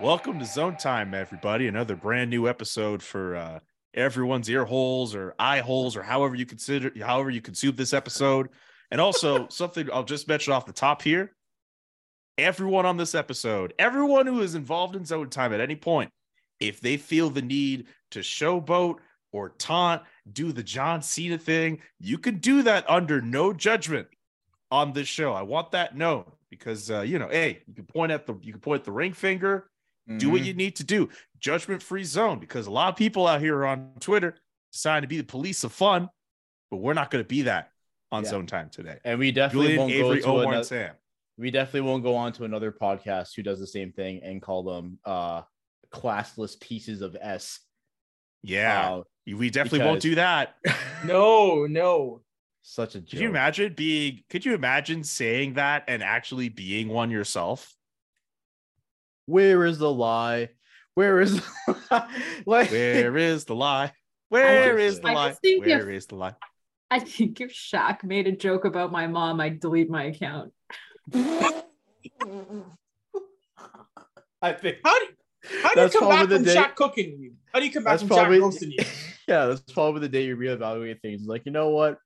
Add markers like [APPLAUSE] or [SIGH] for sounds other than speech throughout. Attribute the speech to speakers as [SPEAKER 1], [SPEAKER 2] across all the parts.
[SPEAKER 1] Welcome to Zone Time, everybody. Another brand new episode for uh, everyone's ear holes or eye holes or however you consider however you consume this episode. And also [LAUGHS] something I'll just mention off the top here. Everyone on this episode, everyone who is involved in Zone Time at any point, if they feel the need to showboat or taunt, do the John Cena thing, you can do that under no judgment on this show. I want that known because uh, you know, hey, you can point at the you can point at the ring finger, do what
[SPEAKER 2] Mhm.
[SPEAKER 1] you need to do. Judgment free zone because a lot of people out here on Twitter deciding to be the police of fun, but we're not going to be that on
[SPEAKER 2] Yeah.
[SPEAKER 1] Zone Time today.
[SPEAKER 2] and we definitely
[SPEAKER 1] Julian,
[SPEAKER 2] won't
[SPEAKER 1] Avery,
[SPEAKER 2] go to
[SPEAKER 1] Omar,
[SPEAKER 2] another,
[SPEAKER 1] Sam.
[SPEAKER 2] we definitely won't go on to another podcast who does the same thing and call them uh classless pieces of s
[SPEAKER 1] Yeah,
[SPEAKER 2] Uh,
[SPEAKER 1] we definitely won't do that. [LAUGHS]
[SPEAKER 3] No, no.
[SPEAKER 2] such a joke.
[SPEAKER 1] Could you imagine being? Could you imagine saying that and actually being one yourself?
[SPEAKER 2] Where is the lie where is like
[SPEAKER 1] Where is the lie? Where is the lie?
[SPEAKER 4] just think if-
[SPEAKER 1] Where is the lie?
[SPEAKER 4] I think if Shaq made a joke about my mom, I'd delete my account. [LAUGHS]
[SPEAKER 2] i think
[SPEAKER 3] How do how do you come back from
[SPEAKER 2] the day-
[SPEAKER 3] Shaq cooking you? How do you come back from
[SPEAKER 2] probably-
[SPEAKER 3] Shaq roasting you? [LAUGHS]
[SPEAKER 2] yeah that's probably the day you reevaluate things like you know what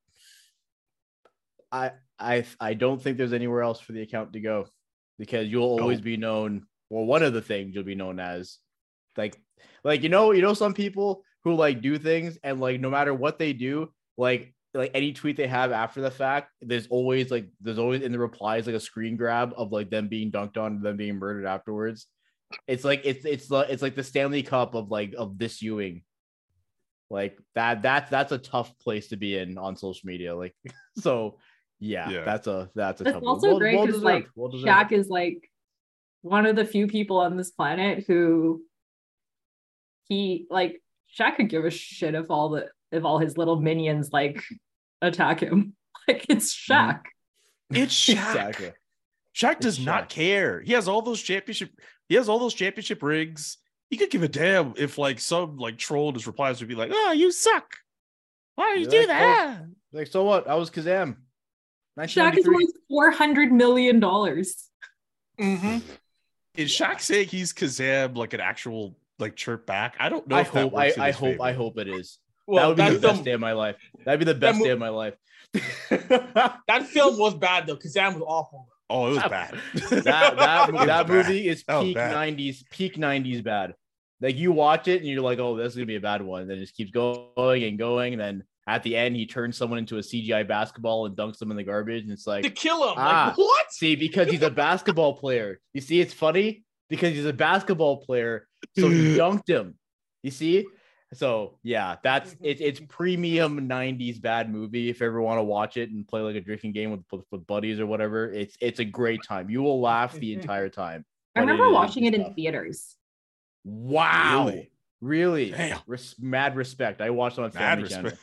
[SPEAKER 2] i i i don't think there's anywhere else for the account to go because you'll always
[SPEAKER 1] Nope.
[SPEAKER 2] be known well one of the things you'll be known as like like you know you know some people who like do things and like no matter what they do like like any tweet they have after the fact there's always like there's always in the replies like a screen grab of like them being dunked on and them being murdered afterwards it's like it's it's the it's like the stanley cup of like of this ewing like that that's that's a tough place to be in on social media like [LAUGHS] so yeah,
[SPEAKER 1] Yeah.
[SPEAKER 2] that's a that's a
[SPEAKER 4] It's
[SPEAKER 2] tough
[SPEAKER 4] also
[SPEAKER 2] one.
[SPEAKER 4] great because
[SPEAKER 2] deserved,
[SPEAKER 4] like
[SPEAKER 2] well deserved.
[SPEAKER 4] Shaq is like one of the few people on this planet who he like Shaq could give a shit if all the if all his little minions like attack him. [LAUGHS] Like it's Shaq.
[SPEAKER 1] It's Shaq. [LAUGHS]
[SPEAKER 2] exactly
[SPEAKER 1] Shaq does
[SPEAKER 2] It's
[SPEAKER 1] not care. He has all those championship. He has all those championship rigs. He could give a damn if like some like troll in his replies would be like, "Oh, you suck. Why do you
[SPEAKER 2] You're
[SPEAKER 1] do
[SPEAKER 2] like,
[SPEAKER 1] that?"
[SPEAKER 2] like so what i was kazam
[SPEAKER 4] Shaq is
[SPEAKER 2] 1993.
[SPEAKER 4] worth four hundred million dollars.
[SPEAKER 3] Mm-hmm.
[SPEAKER 1] Is Shaq saying he's Kazam like an actual like chirp back? I don't know.
[SPEAKER 2] i
[SPEAKER 1] if
[SPEAKER 2] hope i,
[SPEAKER 1] works in
[SPEAKER 2] I
[SPEAKER 1] his
[SPEAKER 2] hope i hope it is
[SPEAKER 3] Well, that
[SPEAKER 2] would be
[SPEAKER 3] that,
[SPEAKER 2] the
[SPEAKER 3] film,
[SPEAKER 2] best day of my life that'd be the best
[SPEAKER 3] mo-
[SPEAKER 2] day of my life [LAUGHS]
[SPEAKER 3] that film was bad though, because Sam was awful.
[SPEAKER 1] Oh, it was bad. [LAUGHS]
[SPEAKER 2] that that,
[SPEAKER 1] It was
[SPEAKER 2] that
[SPEAKER 1] bad.
[SPEAKER 2] movie is
[SPEAKER 1] That
[SPEAKER 2] peak 90s peak 90s bad like you watch it and you're like oh this is gonna be a bad one then it just keeps going and going and then at the end he turns someone into a cgi basketball and dunks them in the garbage and it's like
[SPEAKER 3] To kill him.
[SPEAKER 2] Ah.
[SPEAKER 3] Like, what?
[SPEAKER 2] see because he's a [LAUGHS] basketball player. You see it's funny because he's a basketball player so he dunked him. You see? So yeah that's it, it's premium 90s bad movie. If you ever want to watch it and play like a drinking game with, with, with buddies or whatever it's it's a great time. You will laugh the entire time.
[SPEAKER 4] I remember
[SPEAKER 2] it is
[SPEAKER 4] watching it in theaters.
[SPEAKER 2] wow.
[SPEAKER 1] Really?
[SPEAKER 2] really, Res- mad respect. I watched it on
[SPEAKER 1] Mad
[SPEAKER 2] family
[SPEAKER 1] respect.
[SPEAKER 2] channel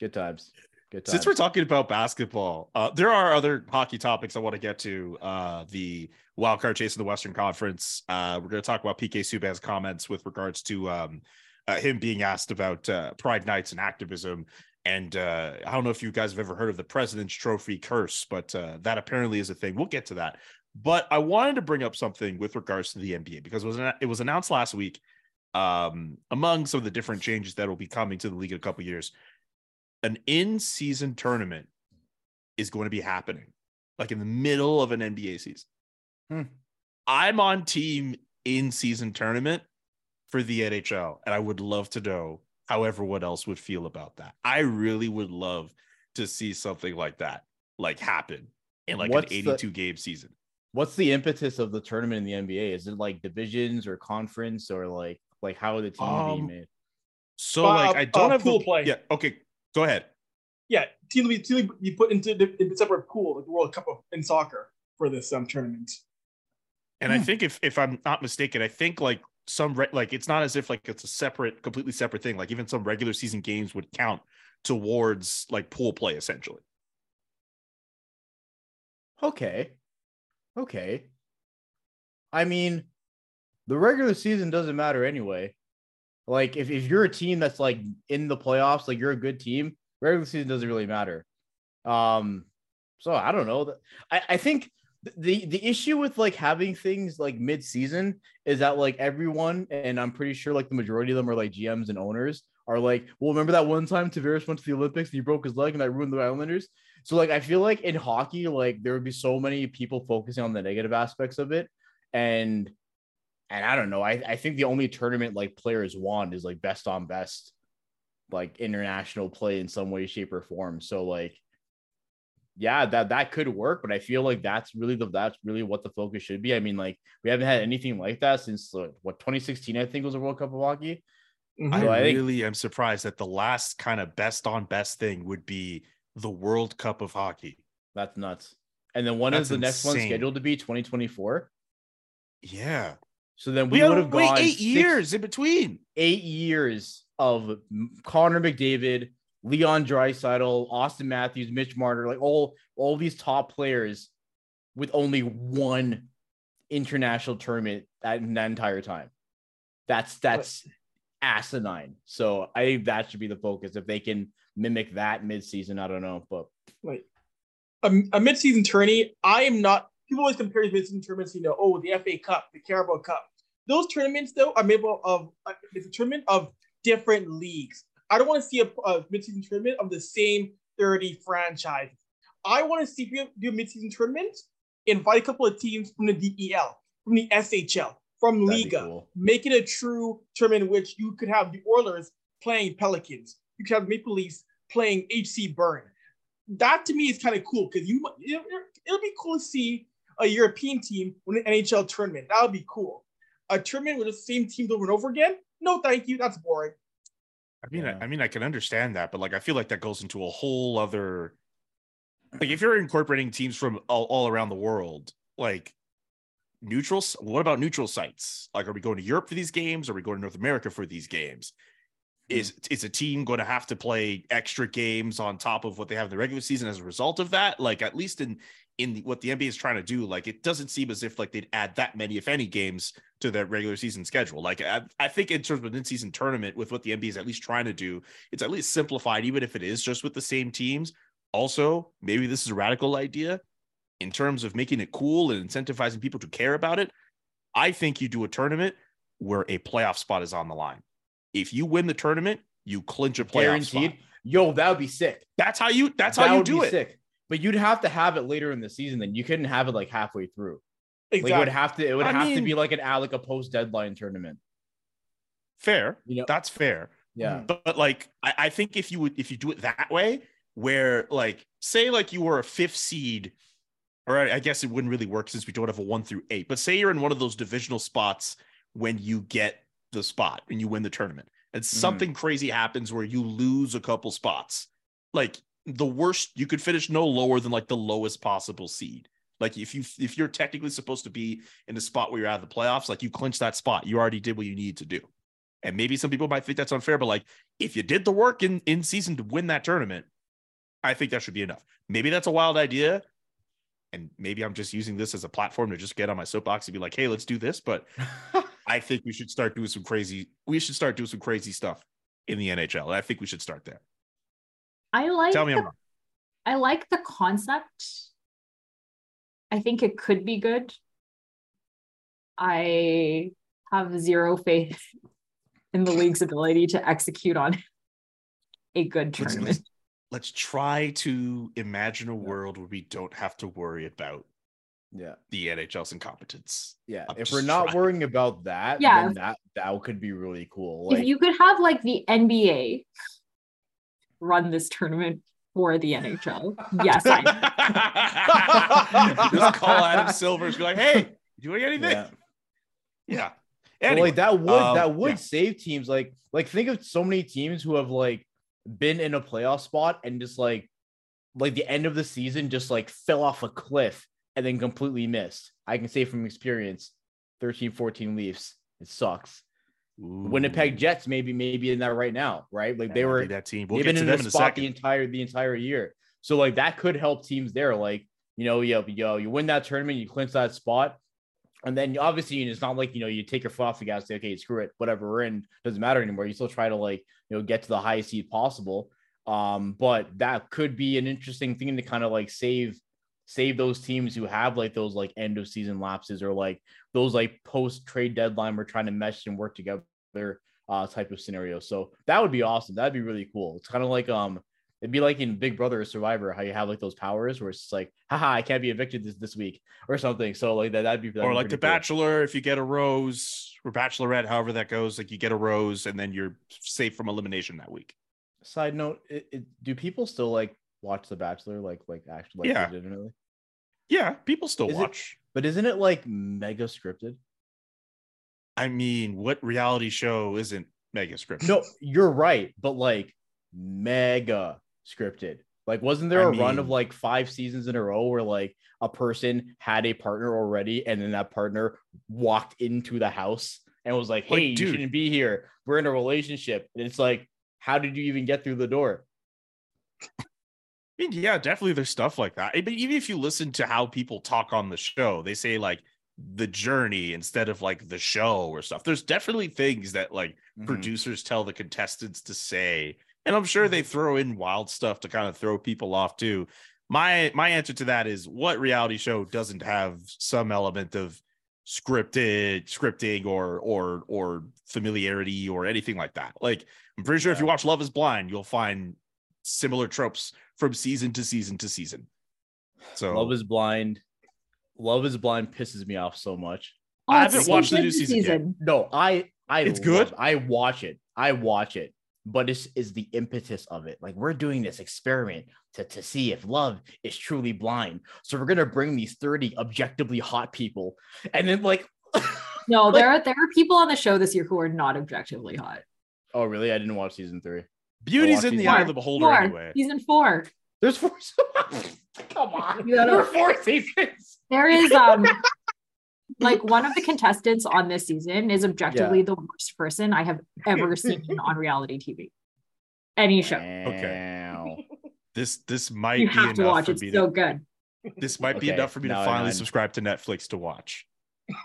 [SPEAKER 2] good times good times
[SPEAKER 1] Since we're talking about basketball, uh, there are other hockey topics I want to get to. Uh, the wild card chase in the Western Conference. Uh, we're going to talk about PK Subban's comments with regards to um, uh, him being asked about uh, Pride Nights and activism. And uh, I don't know if you guys have ever heard of the President's Trophy curse, but uh, that apparently is a thing. We'll get to that. But I wanted to bring up something with regards to the NBA because it was it was announced last week um, among some of the different changes that will be coming to the league in a couple years an in-season tournament is going to be happening like in the middle of an NBA season.
[SPEAKER 2] Hmm.
[SPEAKER 1] I'm on team in-season tournament for the NHL and I would love to know how everyone else would feel about that. I really would love to see something like that like happen in like
[SPEAKER 2] What's
[SPEAKER 1] an
[SPEAKER 2] the-
[SPEAKER 1] 82 game season.
[SPEAKER 2] What's the impetus of the tournament in the NBA? Is it like divisions or conference or like Like how are the team
[SPEAKER 1] Um,
[SPEAKER 2] being made?
[SPEAKER 1] So
[SPEAKER 3] Uh,
[SPEAKER 1] like I don't
[SPEAKER 3] uh,
[SPEAKER 1] have
[SPEAKER 3] pool
[SPEAKER 1] the,
[SPEAKER 3] play.
[SPEAKER 1] Yeah. Okay. Go ahead.
[SPEAKER 3] Yeah, team will be, team will be put into the, in separate pool, like the World Cup of, in soccer for this um tournament.
[SPEAKER 1] And I
[SPEAKER 2] Hmm.
[SPEAKER 1] think if if I'm not mistaken, I think like some re- like it's not as if like it's a separate, completely separate thing. Like even some regular season games would count towards like pool play essentially.
[SPEAKER 2] Okay. Okay. I mean, the regular season doesn't matter anyway. Like if, if you're a team that's like in the playoffs, like you're a good team, regular season doesn't really matter. Um, so I don't know. I, I think the the issue with like having things like mid-season is that like everyone, and I'm pretty sure like the majority of them are like GMs and owners, are like, well, remember that one time Tavares went to the Olympics and he broke his leg and that ruined the Islanders? So like I feel like in hockey, like there would be so many people focusing on the negative aspects of it. And and I don't know. I, I think the only tournament like players won is like best on best, like international play in some way, shape, or form. So like yeah, that that could work, but I feel like that's really the that's really what the focus should be. I mean, like we haven't had anything like that since like, what 2016, I think was a World Cup of hockey.
[SPEAKER 3] Mhm.
[SPEAKER 1] I
[SPEAKER 2] So I think-
[SPEAKER 1] really am surprised that the last kind of best on best thing would be the World Cup of hockey.
[SPEAKER 2] That's nuts. And then when
[SPEAKER 1] That's
[SPEAKER 2] is the next one scheduled to be? 2024.
[SPEAKER 1] Yeah.
[SPEAKER 2] So then
[SPEAKER 1] We,
[SPEAKER 2] we, would
[SPEAKER 1] have wait
[SPEAKER 2] gone
[SPEAKER 1] eight
[SPEAKER 2] six-
[SPEAKER 1] years in between.
[SPEAKER 2] eight years of Connor McDavid, Leon Draisaitl, Auston Matthews, Mitch Marner, like all all these top players with only one international tournament that, that entire time. That's that's asinine. So I think that should be the focus. If they can mimic that midseason, I don't know, but
[SPEAKER 3] like a, a mid-season tourney. I am not. People always compare mid-season tournaments. You know, oh, the FA Cup, the Carabao Cup. Those tournaments, though, are made up of. uh, It's a tournament of different leagues. I don't want to see a, a mid-season tournament of the same thirty franchises. I want to see you do a mid-season tournament, invite a couple of teams from the DEL, from the SHL, from
[SPEAKER 2] that'd
[SPEAKER 3] Liga,
[SPEAKER 2] cool.
[SPEAKER 3] make it a true tournament in which you could have the Oilers playing Pelicans. You could have Maple Leafs playing HC Bern. That to me is kind of cool because you it'll be cool to see a European team win an NHL tournament. That would be cool. A tournament with the same teams over and over again? No, thank you. That's boring.
[SPEAKER 1] I mean,
[SPEAKER 2] Yeah.
[SPEAKER 1] I, I mean, I can understand that, but like, I feel like that goes into a whole other. Like, if you're incorporating teams from all, all around the world, like neutral, what about neutral sites? Like, are we going to Europe for these games? Are we going to North America for these games? Hmm. Is is a team going to have to play extra games on top of what they have in the regular season as a result of that? Like, at least in in the, what the NBA is trying to do, like it doesn't seem as if like they'd add that many, if any, games to their regular season schedule. Like I, I think in terms of an in-season tournament, with what the NBA is at least trying to do, it's at least simplified, even if it is just with the same teams. Also, maybe this is a radical idea in terms of making it cool and incentivizing people to care about it. I think you do a tournament where a playoff spot is on the line. If you win the tournament, you clinch a playoff spot.
[SPEAKER 2] Guaranteed. Yo, that would be sick.
[SPEAKER 1] That's how you. That's
[SPEAKER 2] That
[SPEAKER 1] how you do it.
[SPEAKER 2] Sick. But you'd have to have it later in the season. Then you couldn't have it like halfway through.
[SPEAKER 3] Exactly.
[SPEAKER 2] Like it would have to. It would
[SPEAKER 1] I
[SPEAKER 2] have to be like an like a post deadline tournament.
[SPEAKER 1] Fair.
[SPEAKER 2] You know.
[SPEAKER 1] That's fair.
[SPEAKER 2] Yeah. Hmm.
[SPEAKER 1] But, but like I, I think if you would if you do it that way, where like say like you were a fifth seed, or I I guess it wouldn't really work since we don't have a one through eight. But say you're in one of those divisional spots when you get the spot and you win the tournament, and mm-hmm. something crazy happens where you lose a couple spots. Like the worst, you could finish no lower than like the lowest possible seed. Like if you if you're technically supposed to be in the spot where you're out of the playoffs, like you clinch that spot, you already did what you need to do. And maybe some people might think that's unfair, but like if you did the work in in season to win that tournament, I think that should be enough. Maybe that's a wild idea. And maybe I'm just using this as a platform to just get on my soapbox and be like, hey, let's do this. But [LAUGHS] I think we should start doing some crazy, we should start doing some crazy stuff in the NHL. I think we should start there.
[SPEAKER 4] I like
[SPEAKER 1] Tell me
[SPEAKER 4] the,
[SPEAKER 1] I'm wrong.
[SPEAKER 4] I like the concept. I think it could be good. I have zero faith [LAUGHS] in the league's ability to execute on a good
[SPEAKER 1] Let's-
[SPEAKER 4] tournament.
[SPEAKER 1] Let's try to imagine a world where we don't have to worry about
[SPEAKER 2] Yeah.
[SPEAKER 1] the NHL's incompetence.
[SPEAKER 2] Yeah.
[SPEAKER 1] I'm
[SPEAKER 2] if we're not
[SPEAKER 1] trying.
[SPEAKER 2] worrying about that,
[SPEAKER 4] Yeah.
[SPEAKER 2] then that that could be really cool. Like
[SPEAKER 4] if you could have like the NBA run this tournament for the NHL, yes, I [LAUGHS]
[SPEAKER 1] just call Adam Silver and be like, hey, doing anything?
[SPEAKER 2] yeah.
[SPEAKER 1] Yeah.
[SPEAKER 2] Well, like that would
[SPEAKER 1] um,
[SPEAKER 2] that would
[SPEAKER 1] yeah.
[SPEAKER 2] save teams like like think of so many teams who have like been in a playoff spot and just like like the end of the season just like fell off a cliff and then completely missed. I can say from experience 13 14 Leafs. It sucks. Winnipeg Jets maybe maybe in that right now, right? Like they were
[SPEAKER 1] that team. We'll
[SPEAKER 2] they've
[SPEAKER 1] get
[SPEAKER 2] been
[SPEAKER 1] to
[SPEAKER 2] in
[SPEAKER 1] them
[SPEAKER 2] the
[SPEAKER 1] in
[SPEAKER 2] spot the entire the entire year. So like that could help teams there. Like you know, yo, yo, you win that tournament, you clinch that spot, and then obviously it's not like you know you take your foot off the gas, say okay, screw it, whatever we're in doesn't matter anymore. You still try to like you know get to the highest seed possible. Um, but that could be an interesting thing to kind of like save save those teams who have like those like end of season lapses or like those like post trade deadline we're trying to mesh and work together uh type of scenario. So that would be awesome. That'd be really cool. It's kind of like um it'd be like in Big Brother or Survivor, how you have like those powers where it's like, haha, I can't be evicted this, this week or something. So like that that'd be that'd
[SPEAKER 1] or
[SPEAKER 2] be
[SPEAKER 1] like the
[SPEAKER 2] cool.
[SPEAKER 1] bachelor if you get a rose or bachelorette however that goes like you get a rose and then you're safe from elimination that week
[SPEAKER 2] Side note, it, it, do people still like watch The Bachelor like like actually like
[SPEAKER 1] Yeah.
[SPEAKER 2] legitimately?
[SPEAKER 1] yeah people still
[SPEAKER 2] Is it-
[SPEAKER 1] watch
[SPEAKER 2] But isn't it like mega scripted?
[SPEAKER 1] i mean what reality show isn't mega scripted
[SPEAKER 2] No, you're right, but like mega scripted. Like, wasn't there
[SPEAKER 1] I
[SPEAKER 2] a run of like five seasons in a row where like a person had a partner already, and then that partner walked into the house and was like,
[SPEAKER 1] Like,
[SPEAKER 2] "Hey, you
[SPEAKER 1] dude.
[SPEAKER 2] shouldn't be here. We're in a relationship." And it's like, how did you even get through the door?
[SPEAKER 1] I mean, yeah, definitely there's stuff like that. But even if you listen to how people talk on the show, they say like the journey instead of like the show or stuff. There's definitely things that like
[SPEAKER 2] Mhm.
[SPEAKER 1] producers tell the contestants to say. And I'm sure they throw in wild stuff to kind of throw people off too. My my answer to that is what reality show doesn't have some element of scripted scripting or or or familiarity or anything like that. Like I'm pretty sure if you watch Love is Blind, you'll find similar tropes from season to season to season. So
[SPEAKER 2] Love is Blind. Love is Blind pisses me off so much.
[SPEAKER 1] Oh, I
[SPEAKER 4] Oh, it's
[SPEAKER 1] haven't watched the new
[SPEAKER 4] this
[SPEAKER 1] season yet.
[SPEAKER 2] No, I I
[SPEAKER 1] It's
[SPEAKER 2] love-
[SPEAKER 1] good?
[SPEAKER 2] I watch it. I watch it. But this is the impetus of it. Like we're doing this experiment to, to see if love is truly blind. So we're gonna bring these 30 objectively hot people. And then like
[SPEAKER 4] No, [LAUGHS]
[SPEAKER 2] Like-
[SPEAKER 4] there are there are people on the show this year who are not objectively hot.
[SPEAKER 2] Oh really? I didn't watch season three.
[SPEAKER 1] Beauty's in the
[SPEAKER 2] season
[SPEAKER 1] eye of the beholder
[SPEAKER 4] Four.
[SPEAKER 1] anyway.
[SPEAKER 4] Season four.
[SPEAKER 2] There's four. [LAUGHS] Come on.
[SPEAKER 4] You
[SPEAKER 2] There are four seasons.
[SPEAKER 4] There is um [LAUGHS] like one of the contestants on this season is objectively the worst person I have ever seen [LAUGHS] on reality TV. Any show.
[SPEAKER 2] Wow.
[SPEAKER 1] This this might
[SPEAKER 4] You
[SPEAKER 1] be
[SPEAKER 4] have to
[SPEAKER 1] enough
[SPEAKER 4] watch.
[SPEAKER 1] for
[SPEAKER 4] It's so
[SPEAKER 1] to
[SPEAKER 4] good.
[SPEAKER 1] this might be
[SPEAKER 2] Okay,
[SPEAKER 1] enough for me to finally
[SPEAKER 2] know.
[SPEAKER 1] subscribe to Netflix to watch.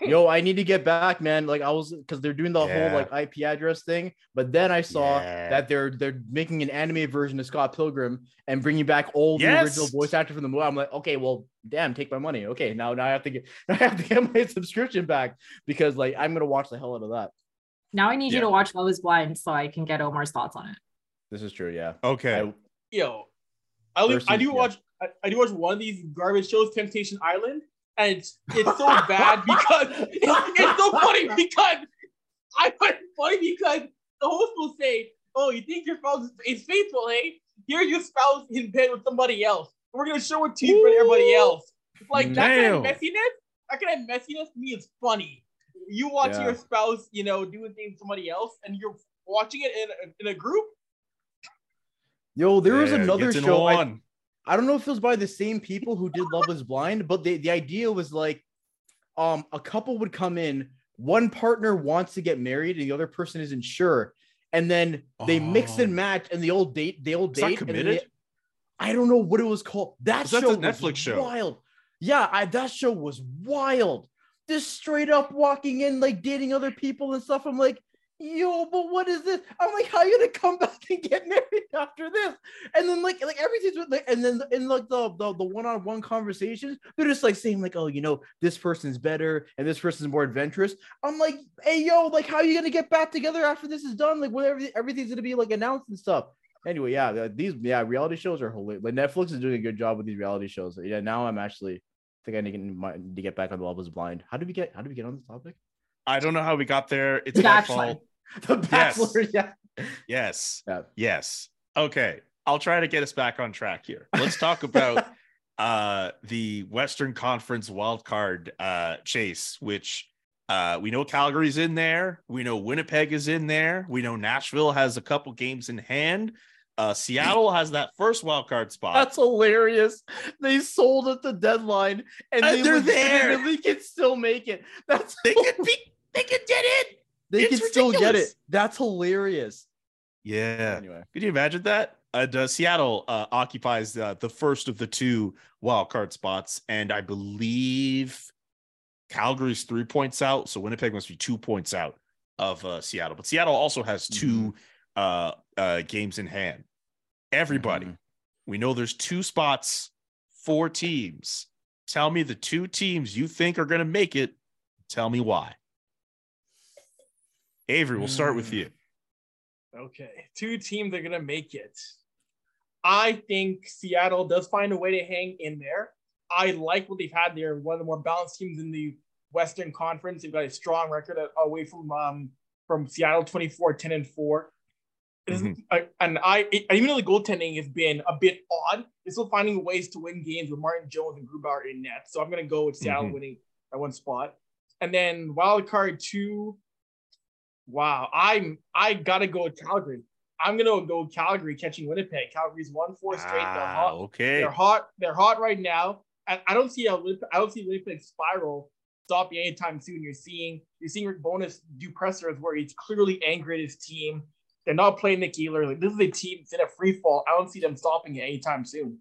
[SPEAKER 2] Yo, I need to get back, man. Like I was because they're doing the
[SPEAKER 1] Yeah.
[SPEAKER 2] whole like IP address thing, but then I saw
[SPEAKER 1] Yeah.
[SPEAKER 2] that they're they're making an anime version of Scott Pilgrim and bringing back all the original voice actor from the movie. I'm like, okay, well, damn, take my money. Okay, now now I have to get [LAUGHS] I have to get my subscription back because like I'm gonna watch the hell out of that.
[SPEAKER 4] Now I need
[SPEAKER 1] Yeah.
[SPEAKER 4] you to watch Love is Blind so I can get Omar's thoughts on it.
[SPEAKER 2] This is true, yeah.
[SPEAKER 1] Okay.
[SPEAKER 2] I-
[SPEAKER 3] Yo, I, li- I do
[SPEAKER 2] yeah.
[SPEAKER 3] watch. I, I do watch one of these garbage shows, Temptation Island, and it's it's so bad because it's, it's so funny because I find it funny because the host will say, "Oh, you think your spouse is, is faithful? Eh? Hey, here's your spouse in bed with somebody else. We're gonna show it to you for everybody else." It's Like that kind of messiness. That kind of messiness to me is funny. You watch
[SPEAKER 2] Yeah.
[SPEAKER 3] your spouse, you know, doing things with somebody else, and you're watching it in a, in a group.
[SPEAKER 2] Yo, there was another
[SPEAKER 1] gets in
[SPEAKER 2] show. I,
[SPEAKER 1] one.
[SPEAKER 2] I don't know if it was by the same people who did Love is Blind, but the, the idea was like um a couple would come in, one partner wants to get married and the other person isn't sure. And then they mix
[SPEAKER 1] Oh.
[SPEAKER 2] and match and the old date, they old date.
[SPEAKER 1] Committed?
[SPEAKER 2] they- I don't know what it was called. That show
[SPEAKER 1] the
[SPEAKER 2] was
[SPEAKER 1] Netflix show?
[SPEAKER 2] Wild. Yeah, I, that show was wild. Just straight up walking in, like dating other people and stuff. I'm like, yo, but what is this? I'm like, how are you gonna come back [LAUGHS] and get married after this? And then like like everything's with like, and then in like the the, the one-on-one conversations, they're just like saying, like, oh, you know, this person's better and this person's more adventurous. I'm like, hey yo, like how are you gonna get back together after this is done? Like whatever everything's gonna be like announced and stuff. Anyway, yeah, these yeah, reality shows are hilarious. Like Netflix is doing a good job with these reality shows. Yeah, now I'm actually I think I need to get, might- to get back on the Love is Blind. How did we get how did we get on this topic?
[SPEAKER 1] I don't know how we got there. It's my
[SPEAKER 4] Bachelor.
[SPEAKER 1] fault. [LAUGHS]
[SPEAKER 2] The Bachelor, yeah.
[SPEAKER 1] Yes.
[SPEAKER 2] Yeah.
[SPEAKER 1] Yes. Okay. I'll try to get us back on track here. Let's talk [LAUGHS] about uh the Western Conference wild card uh chase, which Uh, we know Calgary's in there. We know Winnipeg is in there. We know Nashville has a couple games in hand. Uh, Seattle has that first wild card spot.
[SPEAKER 2] That's hilarious. They sold at the deadline, and,
[SPEAKER 1] And
[SPEAKER 2] they
[SPEAKER 1] they're there.
[SPEAKER 2] They can still make it. That's
[SPEAKER 1] they [LAUGHS] could be. They could get it.
[SPEAKER 2] They
[SPEAKER 1] it's
[SPEAKER 2] can still get it. That's hilarious.
[SPEAKER 1] Yeah.
[SPEAKER 2] Anyway,
[SPEAKER 1] Could you imagine that? And uh, Seattle uh, occupies uh, the first of the two wild card spots, and I believe Calgary's three points out, so Winnipeg must be two points out of uh, Seattle. But Seattle also has 2 uh, uh, games in hand. Everybody,
[SPEAKER 2] Mhm.
[SPEAKER 1] we know there's two spots, four teams. Tell me the two teams you think are going to make it. Tell me why. Avery, we'll start with you.
[SPEAKER 3] Okay, two teams are gonna make it. I think Seattle does find a way to hang in there. I like what they've had there. One of the more balanced teams in the Western Conference. They've got a strong record away from um from Seattle 24 10 and 4. It isn't- I- and I, it, even though the goaltending has been a bit odd, they're still finding ways to win games with Martin Jones and Grubauer in net. So I'm going to go with Seattle
[SPEAKER 1] Mhm.
[SPEAKER 3] winning by one spot. And then wild card two, wow, I'm I gotta go with Calgary. I'm gonna go Calgary catching Winnipeg. Calgary's won four straight. They're
[SPEAKER 1] ah,
[SPEAKER 3] hot.
[SPEAKER 1] okay.
[SPEAKER 3] They're hot. They're hot right now. And I don't see a Winnipeg- I don't see Winnipeg spiral stopping anytime soon. You're seeing you're seeing Rick Bowness do pressers where he's clearly angry at his team. They're not playing Nick Ealer. Like, this is a team that's in a free fall. I don't see them stopping it anytime soon.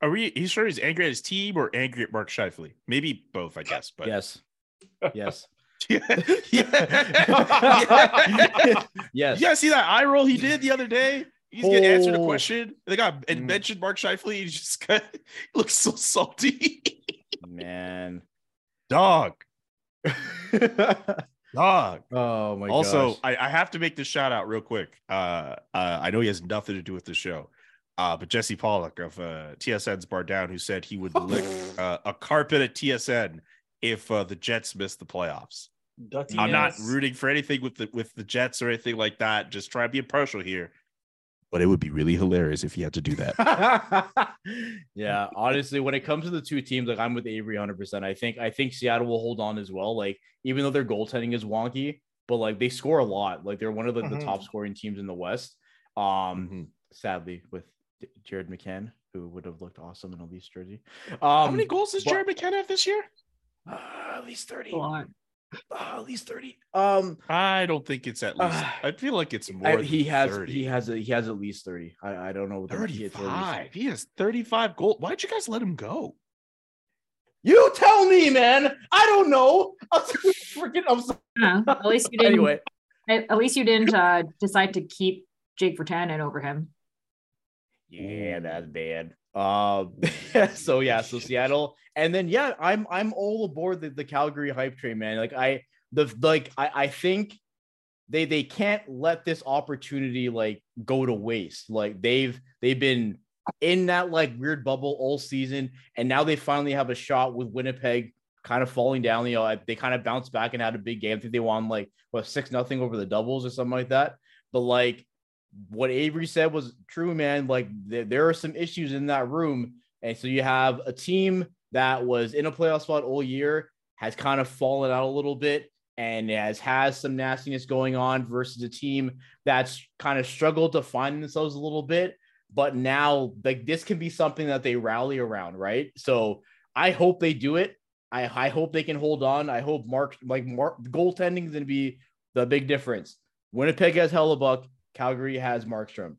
[SPEAKER 1] Are we? He's sure he's angry at his team or angry at Mark Scheifele? Maybe both, I guess. But
[SPEAKER 2] yes, yes, [LAUGHS]
[SPEAKER 1] yeah, yeah. [LAUGHS] [LAUGHS]
[SPEAKER 2] yes.
[SPEAKER 1] You guys see that eye roll he did the other day? He's gonna answer the
[SPEAKER 2] Oh.
[SPEAKER 1] question. They got and
[SPEAKER 2] Mm.
[SPEAKER 1] mentioned Mark Scheifele. He just got, he [LAUGHS] looks so salty.
[SPEAKER 2] Man.
[SPEAKER 1] Dog, [LAUGHS] dog.
[SPEAKER 2] oh my
[SPEAKER 1] also,
[SPEAKER 2] gosh.
[SPEAKER 1] I, I have to make this shout out real quick. Uh, uh, I know he has nothing to do with the show, uh, but Jesse Pollock of uh, TSN's Bar Down, who said he would lick uh, a carpet at TSN if uh, the Jets missed the playoffs.
[SPEAKER 3] Dutty
[SPEAKER 1] I'm not rooting for anything with the with the Jets or anything like that. Just try to be impartial here. But it would be really hilarious if he had to do that. [LAUGHS]
[SPEAKER 2] yeah, honestly, when it comes to the two teams, like I'm with Avery 100%. I think I think Seattle will hold on as well. Like even though their goaltending is wonky, but like they score a lot. Like they're one of the, the
[SPEAKER 3] Mhm.
[SPEAKER 2] top scoring teams in the West. Um,
[SPEAKER 1] Mhm.
[SPEAKER 2] sadly with Jared McCann, who would have looked awesome in a Leafs jersey. Um,
[SPEAKER 1] How many goals does
[SPEAKER 2] but-
[SPEAKER 1] Jared McKenna have this year?
[SPEAKER 2] uh, at least 30.
[SPEAKER 4] A lot.
[SPEAKER 2] Uh, at least 30. Um,
[SPEAKER 1] I don't think it's at least.
[SPEAKER 2] Uh,
[SPEAKER 1] I feel like it's more.
[SPEAKER 2] I-
[SPEAKER 1] than
[SPEAKER 2] he has
[SPEAKER 1] 30.
[SPEAKER 2] he has a, he has at least 30. I, I don't know what he has
[SPEAKER 1] 35. He has 35 goals. Why'd you guys let him go?
[SPEAKER 2] You tell me, man. I don't know. [LAUGHS] I'm freaking. I'm sorry.
[SPEAKER 4] Yeah, at least you [LAUGHS] didn't.
[SPEAKER 2] Anyway,
[SPEAKER 4] At, at least you didn't uh, decide to keep Jake Virtanen over him.
[SPEAKER 2] yeah, that's bad. Um, [LAUGHS] so yeah, so Seattle, and then yeah, I'm I'm all aboard the, the Calgary hype train, man. Like I the like I I think they they can't let this opportunity like go to waste. Like they've they've been in that like weird bubble all season, and now they finally have a shot with Winnipeg kind of falling down. You know, they kind of bounced back and had a big game. I think they won like what six nothing over the doubles or something like that. But like what Avery said was true, man. Like there, are some issues in that room, and so you have a team that was in a playoff spot all year has kind of fallen out a little bit and has has some nastiness going on versus a team that's kind of struggled to find themselves a little bit. But now, like this can be something that they rally around, right? So I hope they do it. I, I hope they can hold on. I hope Mark like Mark goaltending is going to be the big difference. Winnipeg has Hellebuyck, Calgary has Markstrom.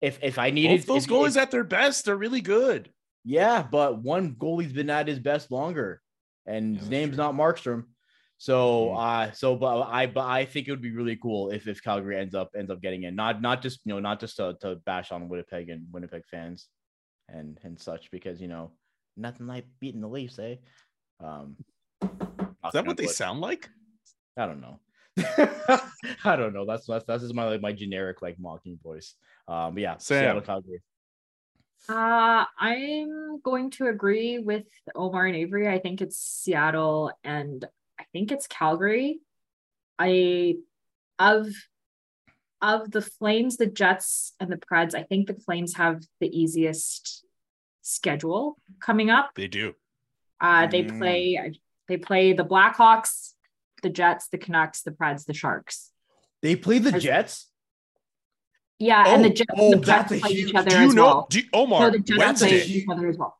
[SPEAKER 2] If if I needed
[SPEAKER 1] Both those
[SPEAKER 2] if-
[SPEAKER 1] goalies
[SPEAKER 2] if-
[SPEAKER 1] at their best they're really good.
[SPEAKER 2] yeah, but one goalie's been at his best longer, and
[SPEAKER 1] Yeah,
[SPEAKER 2] his name's
[SPEAKER 1] true.
[SPEAKER 2] not Markstrom. So,
[SPEAKER 1] Mhm.
[SPEAKER 2] uh, so, but I, but I think it would be really cool if if Calgary ends up ends up getting in, not not just you know not just to, to bash on Winnipeg and Winnipeg fans, and and such because you know nothing like beating the Leafs, eh? Um,
[SPEAKER 1] Is that what they
[SPEAKER 2] put-
[SPEAKER 1] sound like?
[SPEAKER 2] I don't know. [LAUGHS] I don't know. That's that's that's just my like my generic like mocking voice. Um, but yeah,
[SPEAKER 1] Sam.
[SPEAKER 2] Seattle, Calgary.
[SPEAKER 4] Uh, I'm going to agree with Omar and Avery. I think it's Seattle and I think it's Calgary. I of of the Flames, the Jets, and the Preds, I think the Flames have the easiest schedule coming up.
[SPEAKER 1] They do.
[SPEAKER 4] Uh, they
[SPEAKER 2] Mm.
[SPEAKER 4] play. They play the Blackhawks, the Jets, the Canucks, the Preds, the Sharks.
[SPEAKER 2] They play the
[SPEAKER 4] There's-
[SPEAKER 2] Jets.
[SPEAKER 4] Yeah, and the
[SPEAKER 2] Oh,
[SPEAKER 4] Jets
[SPEAKER 2] oh,
[SPEAKER 4] and the Preds play
[SPEAKER 2] huge-
[SPEAKER 4] each other
[SPEAKER 1] Do you
[SPEAKER 4] as
[SPEAKER 1] know?
[SPEAKER 4] well.
[SPEAKER 1] Do you,
[SPEAKER 4] So
[SPEAKER 1] Omar
[SPEAKER 4] the Jets play each other as well.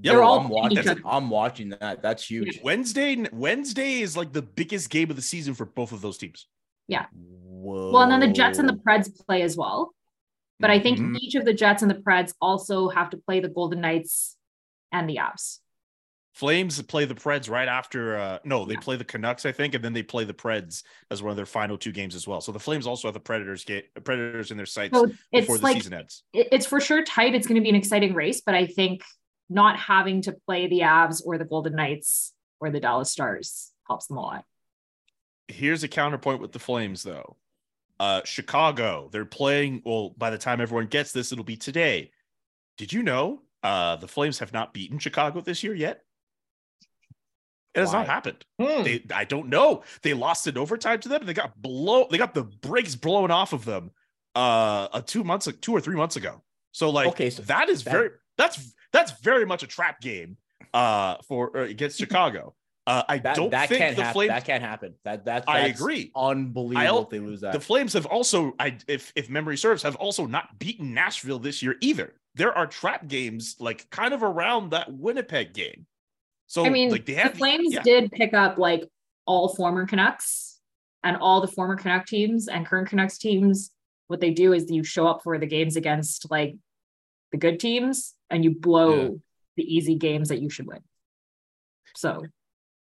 [SPEAKER 1] Yeah,
[SPEAKER 4] They're all
[SPEAKER 2] I'm watching. I'm watching that. That's huge.
[SPEAKER 1] Wednesday. Wednesday is like the biggest game of the season for both of those teams.
[SPEAKER 2] Whoa.
[SPEAKER 4] Well, and then the Jets and the Preds play as well. But I think
[SPEAKER 1] Mhm.
[SPEAKER 4] each of the Jets and the Preds also have to play the Golden Knights and the Avs.
[SPEAKER 1] Flames play the Preds right after. Uh, no, they play the Canucks, I think, and then they play the Preds as one of their final two games as well. So the Flames also have the Predators get Predators in their sights
[SPEAKER 4] So
[SPEAKER 1] before the
[SPEAKER 4] like
[SPEAKER 1] season ends.
[SPEAKER 4] it's for sure tight. It's going to be an exciting race, but I think not having to play the Avs or the Golden Knights or the Dallas Stars helps them a lot.
[SPEAKER 1] Here's a counterpoint with the Flames, though. Uh, Chicago, they're playing. Well, by the time everyone gets this, it'll be today. Did you know uh, the Flames have not beaten Chicago this year yet? It has not happened.
[SPEAKER 3] Hmm.
[SPEAKER 1] They, I don't know. They lost in overtime to them. They got blow. They got the brakes blown off of them. Uh, uh two months, two or three months ago. So like,
[SPEAKER 2] Okay, so
[SPEAKER 1] that is
[SPEAKER 2] that-
[SPEAKER 1] very. That's that's very much a trap game. Uh, for uh, against [LAUGHS] Chicago. Uh, I
[SPEAKER 2] that,
[SPEAKER 1] don't
[SPEAKER 2] that
[SPEAKER 1] think
[SPEAKER 2] can't
[SPEAKER 1] the
[SPEAKER 2] happen.
[SPEAKER 1] Flames.
[SPEAKER 2] That can't happen. That that's,
[SPEAKER 1] I agree.
[SPEAKER 2] Unbelievable if they lose that.
[SPEAKER 1] The Flames have also, I if if memory serves, have also not beaten Nashville this year either. There are trap games like kind of around that Winnipeg game. So
[SPEAKER 4] I mean,
[SPEAKER 1] like they
[SPEAKER 4] the Flames
[SPEAKER 1] yeah.
[SPEAKER 4] did pick up like all former Canucks and all the former Canuck teams and current Canucks teams. What they do is you show up for the games against like the good teams and you blow
[SPEAKER 1] Yeah.
[SPEAKER 4] the easy games that you should win. So,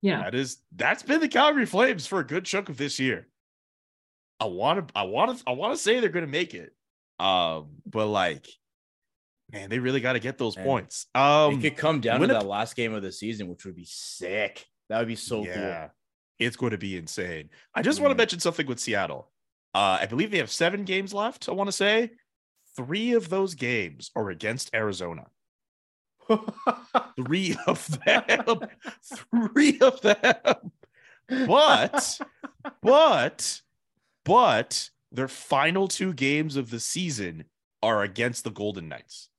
[SPEAKER 4] you know,
[SPEAKER 1] That is that's been the Calgary Flames for a good chunk of this year. I want to I want to I want to say they're going to make it. Um but like man, they really got to get those
[SPEAKER 2] Man.
[SPEAKER 1] points.
[SPEAKER 2] it
[SPEAKER 1] Um
[SPEAKER 2] could come down to that last game of the season, which would be sick. That would be so
[SPEAKER 1] yeah, It's going to be insane. I just want to mention something with Seattle. Uh I believe they have 7 games left, I want to say. 3 of those games are against Arizona. [LAUGHS] Three of them. Three of them. But, but, but their final two games of the season are against the Golden Knights,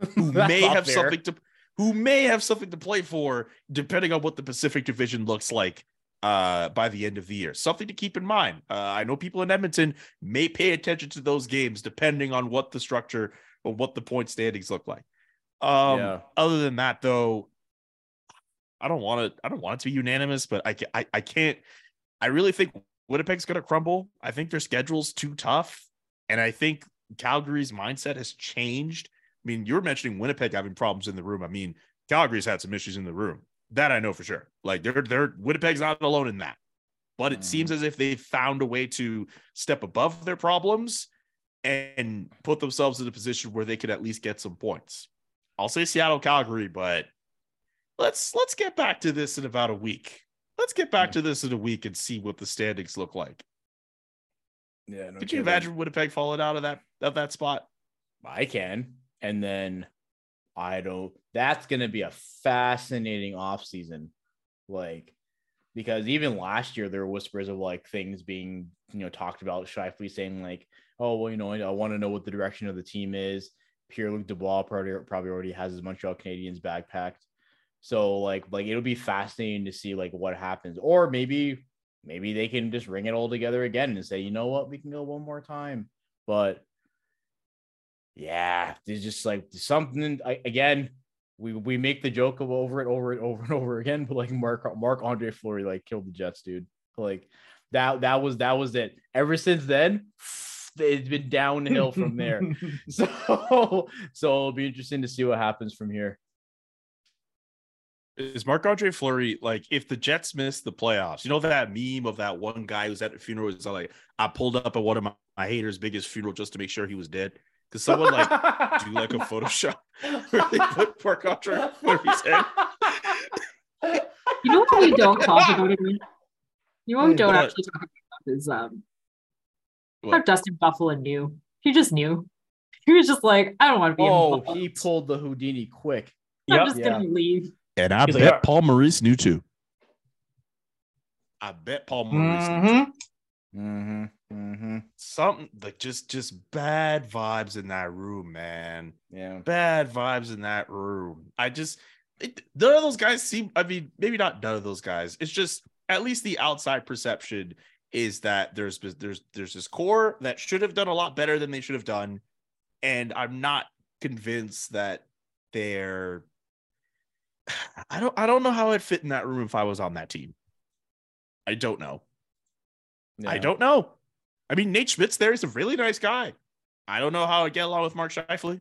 [SPEAKER 1] [LAUGHS] who [LAUGHS] may have
[SPEAKER 2] fair.
[SPEAKER 1] something to who may have something to play for, depending on what the Pacific Division looks like uh, by the end of the year. Something to keep in mind. Uh, I know people in Edmonton may pay attention to those games depending on what the structure or what the point standings look like. Um,
[SPEAKER 2] Yeah.
[SPEAKER 1] Other than that, though, I don't want to. I don't want it to be unanimous, but I, I, I can't. I really think Winnipeg's going to crumble. I think their schedule's too tough, and I think Calgary's mindset has changed. I mean, you were mentioning Winnipeg having problems in the room. I mean, Calgary's had some issues in the room. That I know for sure. Like they're they're Winnipeg's not alone in that. But it seems mm. as if they found a way to step above their problems and put themselves in a position where they could at least get some points. I'll say Seattle, Calgary, but let's let's get back to this in about a week. Let's get back to this in a week and see what the standings look like.
[SPEAKER 2] Yeah, no
[SPEAKER 1] Could you imagine Winnipeg falling out of that of that spot?
[SPEAKER 2] I can. And then I don't that's gonna be a fascinating offseason. Like because even last year there were whispers of like things being, you know, talked about Scheifele saying like, oh well, you know, I want to know what the direction of the team is. Pierre Luc Dubois probably probably already has his Montreal Canadiens backpacked. So like like it'll be fascinating to see like what happens. Or maybe maybe they can just ring it all together again and say, you know what, we can go one more time. But yeah, there's just like something I, again. We we make the joke of over it, over it, over and over again, but like Mark Marc Andre Fleury like killed the Jets, dude. Like that that was that was it. Ever since then, [SNIFFS] it's been downhill from there. [LAUGHS] [LAUGHS] so so it'll be interesting to see what happens from here.
[SPEAKER 1] Is Marc Andre Fleury like if the Jets miss the playoffs? You know that meme of that one guy who's at the funeral is like, I pulled up at one of my, my haters' biggest funeral just to make sure he was dead. Because someone like do like a [LAUGHS] Photoshop where they put Marc Andre Fleury's head.
[SPEAKER 4] you know what we don't talk [LAUGHS] about it? You know what we don't
[SPEAKER 1] What?
[SPEAKER 4] actually talk about is um how
[SPEAKER 1] What?
[SPEAKER 4] Dustin Byfuglien knew. He just knew. He was just like, I don't want to be
[SPEAKER 2] oh,
[SPEAKER 4] involved.
[SPEAKER 2] he pulled the Houdini quick.
[SPEAKER 4] I'm
[SPEAKER 3] Yep.
[SPEAKER 4] just
[SPEAKER 2] Yeah.
[SPEAKER 4] gonna leave.
[SPEAKER 1] And I
[SPEAKER 3] He's like,
[SPEAKER 1] Paul Maurice knew too. I bet Paul Maurice knew too.
[SPEAKER 3] Mhm.
[SPEAKER 2] Mm-hmm. Mm-hmm.
[SPEAKER 1] something like just just bad vibes in that room, man.
[SPEAKER 2] Yeah.
[SPEAKER 1] Bad vibes in that room. I just it, none of those guys seem. I mean, maybe not none of those guys. It's just at least the outside perception is that there's there's there's this core that should have done a lot better than they should have done, and I'm not convinced that they're. [SIGHS] I don't I don't know how I'd fit in that room if I was on that team. I don't know. I don't know. I mean, Nate Schmidt's there. He's a really nice guy. I don't know how I get along with Mark Scheifele.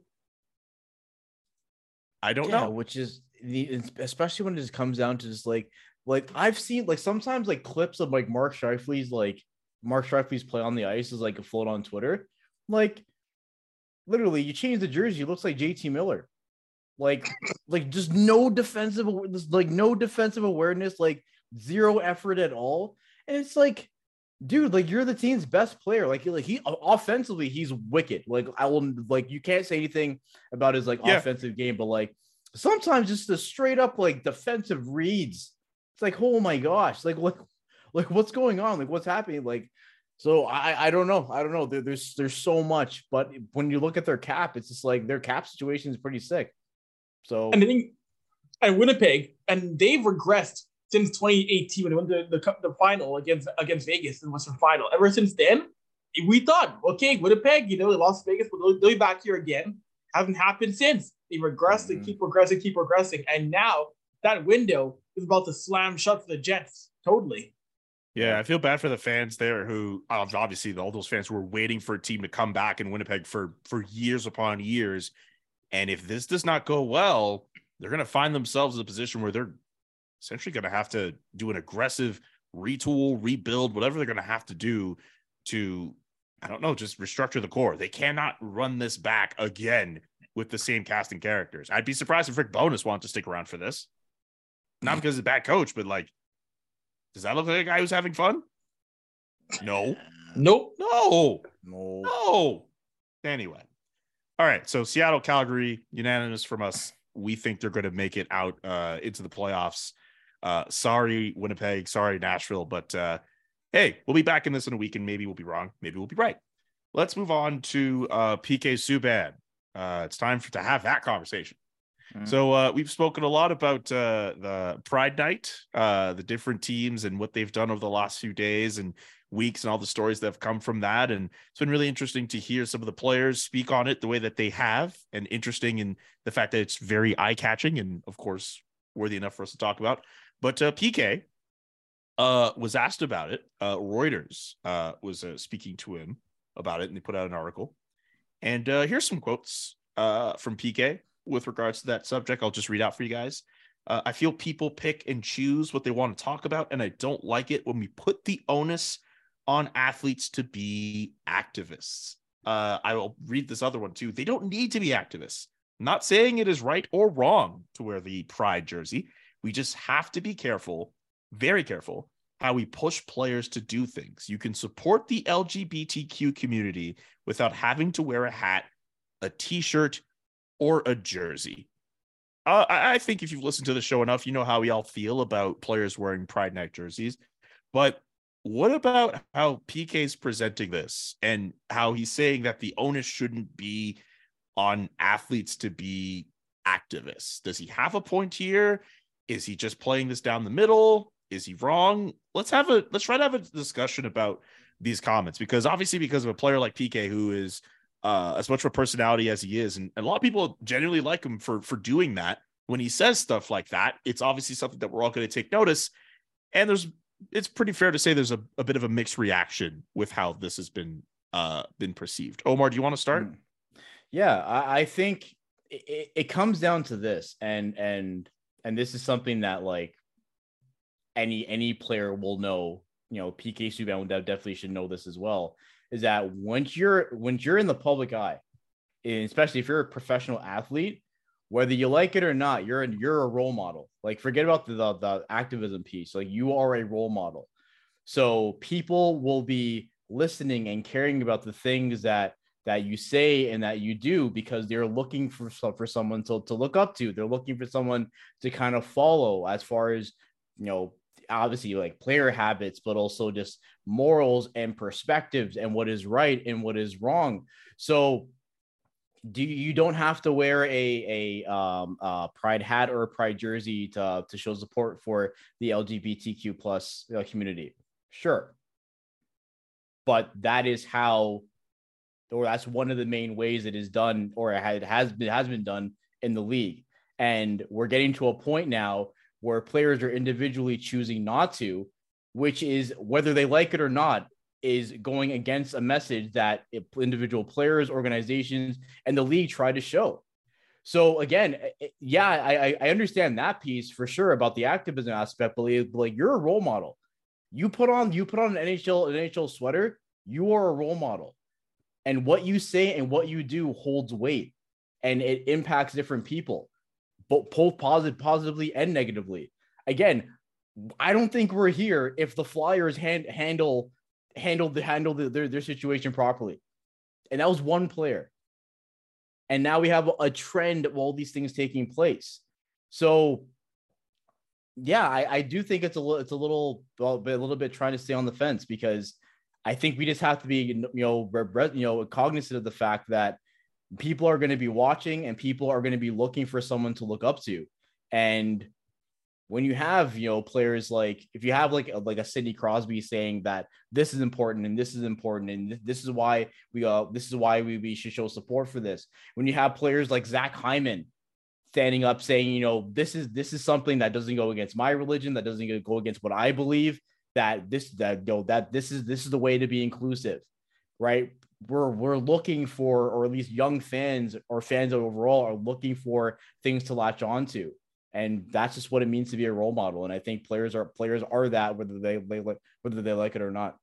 [SPEAKER 1] I don't
[SPEAKER 2] yeah,
[SPEAKER 1] know.
[SPEAKER 2] which is the especially when it just comes down to just like like I've seen like sometimes like clips of like Mark Scheifele's like Mark Scheifele's play on the ice is like a float on Twitter. Like literally, you change the jersey, it looks like JT Miller. Like like just no defensive like no defensive awareness, like zero effort at all. And it's like dude, like you're the team's best player. Like, like he offensively, he's wicked. Like I will like you can't say anything about his like
[SPEAKER 1] Yeah.
[SPEAKER 2] offensive game, but like sometimes just the straight up like defensive reads. It's like, oh my gosh, like what like what's going on? Like what's happening? Like so I I don't know. I don't know. There, there's there's so much, but when you look at their cap, it's just like their cap situation is pretty sick. So
[SPEAKER 3] And I think and Winnipeg, and they've regressed since 2018 when they went to the, the final against against Vegas in the Western Final. Ever since then, we thought, okay, Winnipeg, you know, they lost Vegas, but they'll, they'll be back here again. Hasn't happened since. They regressed and
[SPEAKER 2] Mhm.
[SPEAKER 3] keep progressing, keep progressing, and now that window is about to slam shut for the Jets. Totally.
[SPEAKER 1] Yeah, I feel bad for the fans there who ob- obviously all those fans who were waiting for a team to come back in Winnipeg for for years upon years. And if this does not go well, they're going to find themselves in a position where they're essentially going to have to do an aggressive retool, rebuild, whatever they're going to have to do to I don't know, just restructure the core. They cannot run this back again with the same casting characters. I'd be surprised if Rick Bowness wanted to stick around for this. Not because he's a bad coach, but like does that look like a guy who's having fun? No.
[SPEAKER 3] Nope.
[SPEAKER 1] No.
[SPEAKER 2] no.
[SPEAKER 1] No. Anyway. All right. So Seattle, Calgary, unanimous from us. We think they're going to make it out uh, into the playoffs. Uh, sorry, Winnipeg. Sorry, Nashville. But uh, hey, we'll be back in this in a week and maybe we'll be wrong. Maybe we'll be right. Let's move on to uh, PK Subban. Uh, it's time for, to have that conversation.
[SPEAKER 2] Mhm.
[SPEAKER 1] So uh, we've spoken a lot about uh, the Pride Night, uh, the different teams and what they've done over the last few days and weeks, and all the stories that have come from that. And it's been really interesting to hear some of the players speak on it the way that they have, and interesting in the fact that it's very eye catching and, of course, worthy enough for us to talk about. But uh, PK uh, was asked about it. Uh, Reuters uh, was uh, speaking to him about it, and they put out an article. And uh, here's some quotes from PK with regards to that subject. I'll just read out for you guys. I feel people pick and choose what they want to talk about, and I don't like it when we put the onus on athletes to be activists. I will read this other one too. They don't need to be activists. Not saying it is right or wrong to wear the pride jersey. We just have to be careful, very careful, how we push players to do things. You can support the LGBTQ community without having to wear a hat, a t shirt, or a jersey. Uh, I think if you've listened to the show enough, you know how we all feel about players wearing Pride Night jerseys. But what about how PK's presenting this and how he's saying that the onus shouldn't be on athletes to be activists? Does he have a point here? Is he just playing this down the middle? Is he wrong? Let's have a let's try to have a discussion about these comments because obviously because of a player like PK who is uh, as much of a personality as he is, and, and a lot of people genuinely like him for for doing that. When he says stuff like that, it's obviously something that we're all going to take notice. And there's it's pretty fair to say there's a, a bit of a mixed reaction with how this has been uh been perceived. Omar, do you want to start?
[SPEAKER 2] Mm. Yeah, I, I think it- it comes down to this, and and and this is something that like any any player will know. You know, PK Subban definitely should know this as well. Is that once you're once you're in the public eye, especially if you're a professional athlete, whether you like it or not, you're an, you're a role model. Like forget about the, the the activism piece. Like you are a role model. So people will be listening and caring about the things that that you say and that you do because they're looking for for someone to, to look up to. They're looking for someone to kind of follow as far as you know obviously like player habits but also just morals and perspectives and what is right and what is wrong. So do you, don't have to wear a a um pride hat or a pride jersey to to show support for the lgbtq plus uh, community. Sure. But that is how or that's one of the main ways it is done or it has been has been done in the league. And we're getting to a point now where players are individually choosing not to which is whether they like it or not is going against a message that individual players organizations and the league try to show. So again eh, eh, yeah i i understand that piece for sure about the activism aspect but like you're a role model. You put on you put on an nhl an nhl sweater you are a role model and what you say and what you do holds weight and it impacts different people both positive positively and negatively. Again i don't think we're here if the flyers hand, handle handle the handle the, their, their situation properly. And that was one player. And now we have a trend of all these things taking place. So yeah i, I do think it's a little it's a little a little bit trying to stay on the fence because I think we just have to be, you know, you know, cognizant of the fact that people are going to be watching and people are going to be looking for someone to look up to. And when you have, you know, players like if you have like a, like a Sidney Crosby saying that this is important and this is important and this is why we uh this is why we, we should show support for this. When you have players like Zach Hyman standing up saying, you know, this is this is something that doesn't go against my religion, that doesn't go against what I believe that this that you know, that this is this is the way to be inclusive, right? We're we're looking for, or at least young fans or fans overall are looking for things to latch onto, and that's just what it means to be a role model. And I think players are players are that whether they, they whether they like it or not.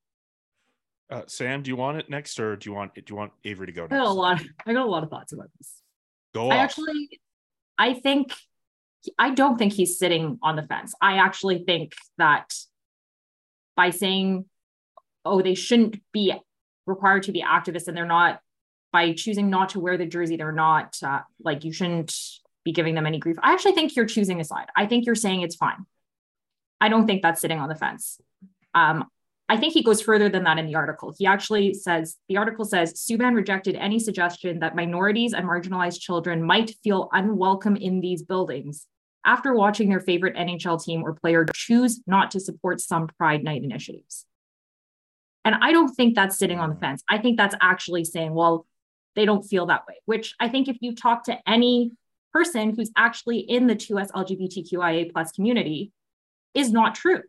[SPEAKER 1] Uh, Sam, do you want it next, or do you want do you want Avry to go next?
[SPEAKER 4] I got a lot. I got a lot of thoughts about this.
[SPEAKER 1] Go.
[SPEAKER 4] I actually, I think, I don't think he's sitting on the fence. I actually think that by saying, oh, they shouldn't be required to be activists and they're not, by choosing not to wear the jersey, they're not uh, like you shouldn't be giving them any grief. I actually think you're choosing a side. I think you're saying it's fine. I don't think that's sitting on the fence. Um, I think he goes further than that in the article. He actually says the article says Subban rejected any suggestion that minorities and marginalized children might feel unwelcome in these buildings after watching their favorite NHL team or player choose not to support some Pride Night initiatives. And I don't think that's sitting on the fence. I think that's actually saying, well, they don't feel that way, which I think if you talk to any person who's actually in the 2S LGBTQIA plus community is not true.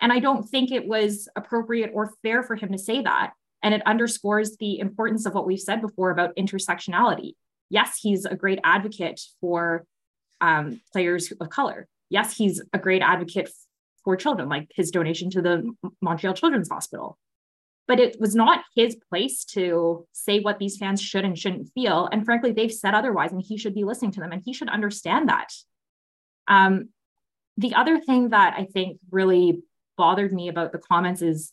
[SPEAKER 4] And I don't think it was appropriate or fair for him to say that. And it underscores the importance of what we've said before about intersectionality. Yes, he's a great advocate for um, players of color. Yes, he's a great advocate for children, like his donation to the Montreal Children's Hospital. But it was not his place to say what these fans should and shouldn't feel. And frankly, they've said otherwise, and he should be listening to them and he should understand that. Um, the other thing that I think really bothered me about the comments is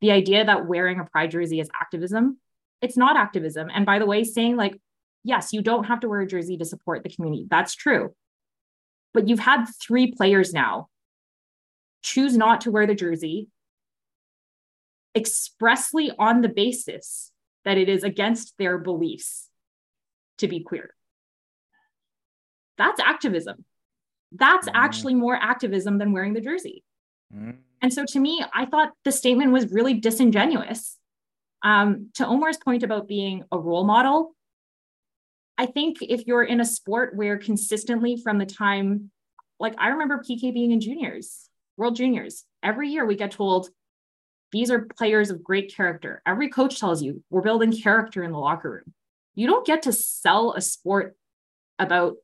[SPEAKER 4] the idea that wearing a pride jersey is activism. It's not activism. And by the way, saying like, yes, you don't have to wear a jersey to support the community. That's true. But you've had three players now choose not to wear the jersey expressly on the basis that it is against their beliefs to be queer. That's activism. That's mm-hmm. actually more activism than wearing the jersey. Mm-hmm. And so to me, I thought the statement was really disingenuous. Um, to Omar's point about being a role model, I think if you're in a sport where consistently from the time, like I remember PK being in juniors, world juniors, every year we get told these are players of great character. Every coach tells you we're building character in the locker room. You don't get to sell a sport about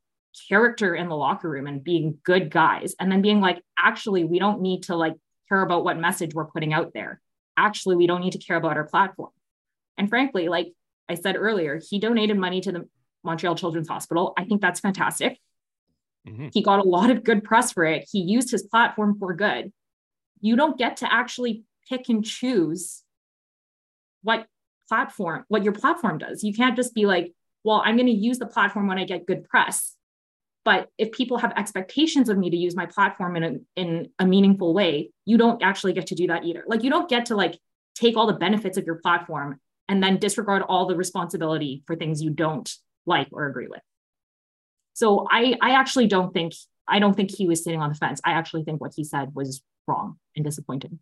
[SPEAKER 4] character in the locker room and being good guys and then being like, actually, we don't need to like care about what message we're putting out there. Actually, we don't need to care about our platform. And frankly, like I said earlier, he donated money to the Montreal Children's Hospital. I think that's fantastic. Mm-hmm. He got a lot of good press for it. He used his platform for good. You don't get to actually pick and choose what platform, what your platform does. You can't just be like, well, I'm going to use the platform when I get good press. But if people have expectations of me to use my platform in a, in a meaningful way, you don't actually get to do that either. Like you don't get to like take all the benefits of your platform and then disregard all the responsibility for things you don't like or agree with. So I I actually don't think I don't think he was sitting on the fence. I actually think what he said was wrong and disappointing.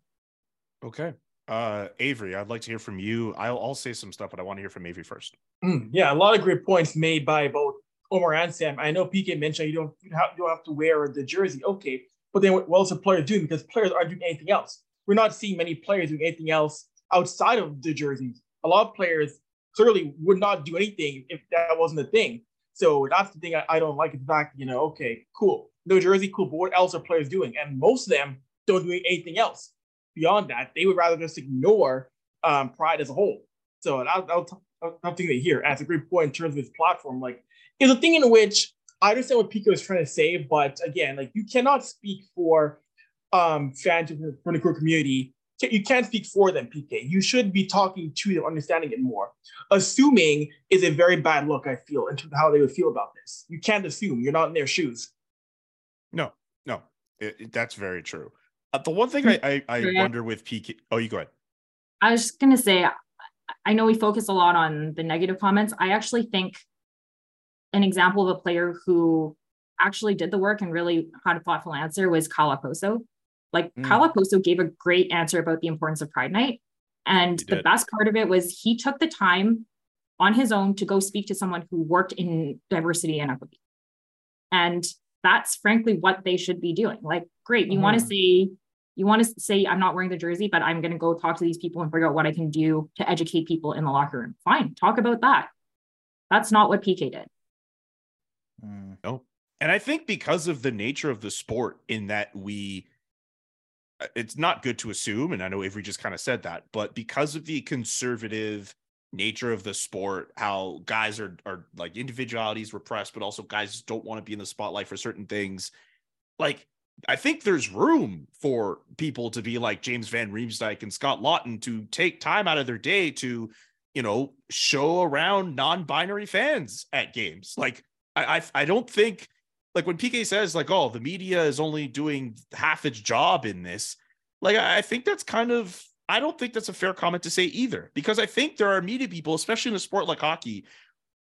[SPEAKER 1] Okay. Uh, Avry, I'd like to hear from you. I'll, I'll say some stuff, but I want to hear from Avry first.
[SPEAKER 3] Mm, yeah, a lot of great points made by both Omar and Sam. I know PK mentioned you don't you, have, you don't have to wear the jersey. Okay, but then what else are players doing? Because players aren't doing anything else. We're not seeing many players doing anything else outside of the jerseys. A lot of players clearly would not do anything if that wasn't a thing. So that's the thing I, I don't like. The fact, you know, okay, cool, New jersey, cool. But what else are players doing? And most of them don't do anything else beyond that. They would rather just ignore um, Pride as a whole. So I'll, I'll, I'll think that here. That's a great point in terms of his platform. Like, it's a thing in which I understand what PK is trying to say, but again, like you cannot speak for um, fans from the queer community. You can't speak for them, PK. You should be talking to them, understanding it more. Assuming is a very bad look, I feel, into how they would feel about this. You can't assume. You're not in their shoes.
[SPEAKER 1] No, no, it, it, that's very true. Uh, the one thing I, I, I wonder with PK. Oh, you go ahead.
[SPEAKER 4] I was just gonna say, I know we focus a lot on the negative comments. I actually think an example of a player who actually did the work and really had a thoughtful answer was Kyle Okposo. Like mm. Kyle Okposo gave a great answer about the importance of Pride Night. And the best part of it was he took the time on his own to go speak to someone who worked in diversity and equity. And that's frankly what they should be doing. Like, great, you mm-hmm. want to say, you want to say, I'm not wearing the jersey, but I'm going to go talk to these people and figure out what I can do to educate people in the locker room. Fine, talk about that. That's not what PK did.
[SPEAKER 1] Mm. No. And I think because of the nature of the sport, in that we, Uh, it's not good to assume, and I know Avry just kind of said that, but because of the conservative nature of the sport, how guys are are like individualities repressed, but also guys don't want to be in the spotlight for certain things. Like, I think there's room for people to be like James Van Riemsdyk and Scott Laughton to take time out of their day to, you know, show around non-binary fans at games. Like I, I, I don't think like when PK says like, oh, the media is only doing half its job in this. Like, I think that's kind of I don't think that's a fair comment to say either, because I think there are media people, especially in a sport like hockey,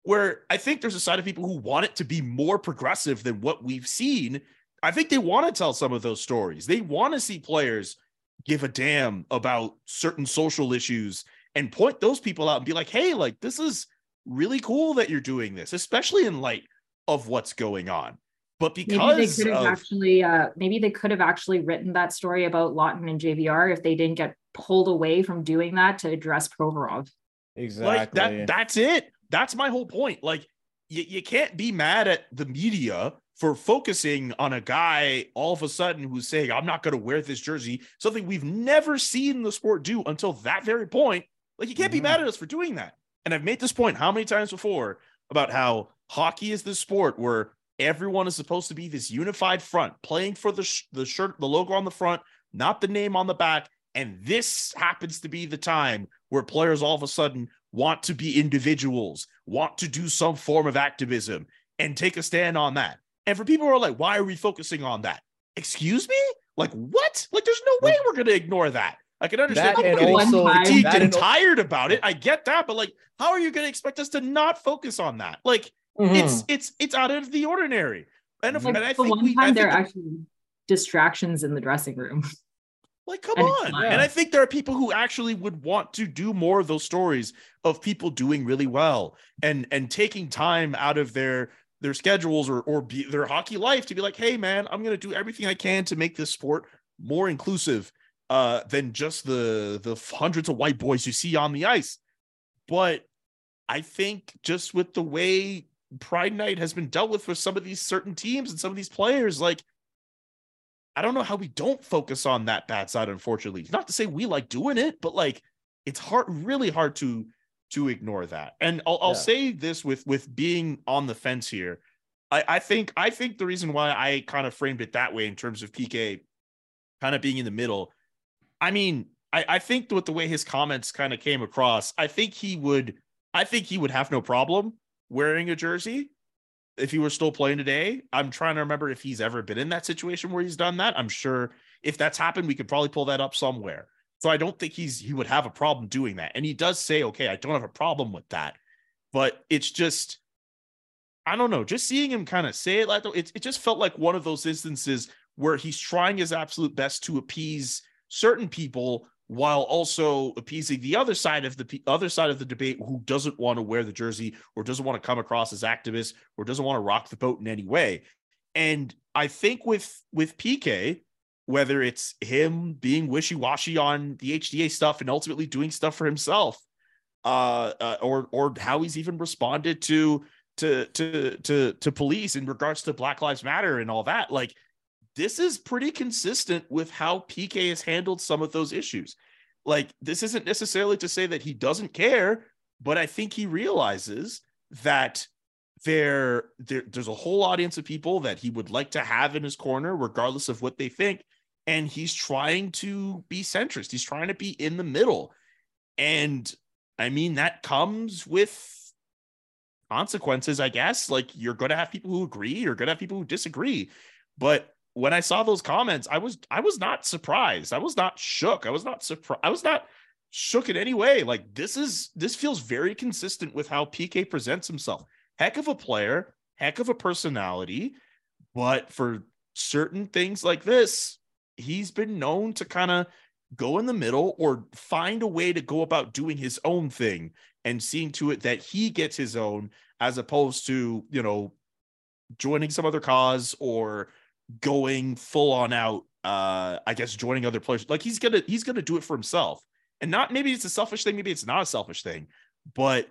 [SPEAKER 1] where I think there's a side of people who want it to be more progressive than what we've seen. I think they want to tell some of those stories. They want to see players give a damn about certain social issues and point those people out and be like, hey, like this is really cool that you're doing this, especially in light of what's going on. But because
[SPEAKER 4] maybe they could have of, actually, uh, maybe they could have actually written that story about Laughton and JVR if they didn't get pulled away from doing that to address Provorov.
[SPEAKER 2] Exactly.
[SPEAKER 1] Like that. That's it. That's my whole point. Like you, you can't be mad at the media for focusing on a guy all of a sudden who's saying, I'm not going to wear this jersey, something we've never seen the sport do until that very point. Like, you can't mm-hmm. be mad at us for doing that. And I've made this point how many times before about how hockey is the sport where everyone is supposed to be this unified front, playing for the sh- the shirt, the logo on the front, not the name on the back. And this happens to be the time where players all of a sudden want to be individuals, want to do some form of activism, and take a stand on that. And for people who are like, why are we focusing on that? Excuse me? Like, what? Like, there's no way we're going to ignore that. I can understand
[SPEAKER 2] that and also
[SPEAKER 1] fatigued and, and tired about it. I get that, but like, how are you going to expect us to not focus on that? Like, Mm-hmm. It's it's it's out of the ordinary. And, if,
[SPEAKER 4] like,
[SPEAKER 1] and
[SPEAKER 4] I think one we, time there are actually distractions in the dressing room. [LAUGHS]
[SPEAKER 1] Like, come and on. And I think there are people who actually would want to do more of those stories of people doing really well and and taking time out of their their schedules or or be, their hockey life to be like, hey man, I'm gonna do everything I can to make this sport more inclusive uh, than just the the hundreds of white boys you see on the ice. But I think just with the way Pride Night has been dealt with for some of these certain teams and some of these players. Like, I don't know how we don't focus on that bad side, unfortunately. Not to say we like doing it, but like it's hard, really hard to to ignore that. And I'll, I'll say this with with being on the fence here. I, I think I think the reason why I kind of framed it that way in terms of PK kind of being in the middle. I mean, I, I think with the way his comments kind of came across, I think he would I think he would have no problem wearing a jersey if he were still playing today. I'm trying to remember if he's ever been in that situation where he's done that. I'm sure if that's happened, we could probably pull that up somewhere. So I don't think he's he would have a problem doing that. And he does say, okay, I don't have a problem with that. But it's just, I don't know, just seeing him kind of say it like it, it just felt like one of those instances where he's trying his absolute best to appease certain people while also appeasing the other side of the other side of the debate who doesn't want to wear the jersey or doesn't want to come across as activist or doesn't want to rock the boat in any way. And I think with with PK, whether it's him being wishy-washy on the HDA stuff and ultimately doing stuff for himself, uh, uh, or or how he's even responded to to to to to police in regards to Black Lives Matter and all that, like this is pretty consistent with how PK has handled some of those issues. Like, this isn't necessarily to say that he doesn't care, but I think he realizes that there, there there's a whole audience of people that he would like to have in his corner, regardless of what they think. And he's trying to be centrist. He's trying to be in the middle. And I mean, that comes with consequences, I guess. Like you're going to have people who agree, you're going to have people who disagree. But when I saw those comments, I was I was not surprised. I was not shook. I was not surprised. I was not shook in any way. Like this is this feels very consistent with how PK presents himself. Heck of a player, heck of a personality, but for certain things like this, he's been known to kind of go in the middle or find a way to go about doing his own thing and seeing to it that he gets his own as opposed to, you know, joining some other cause or going full on out uh i guess joining other players. Like he's gonna he's gonna do it for himself. And not maybe it's a selfish thing maybe it's not a selfish thing but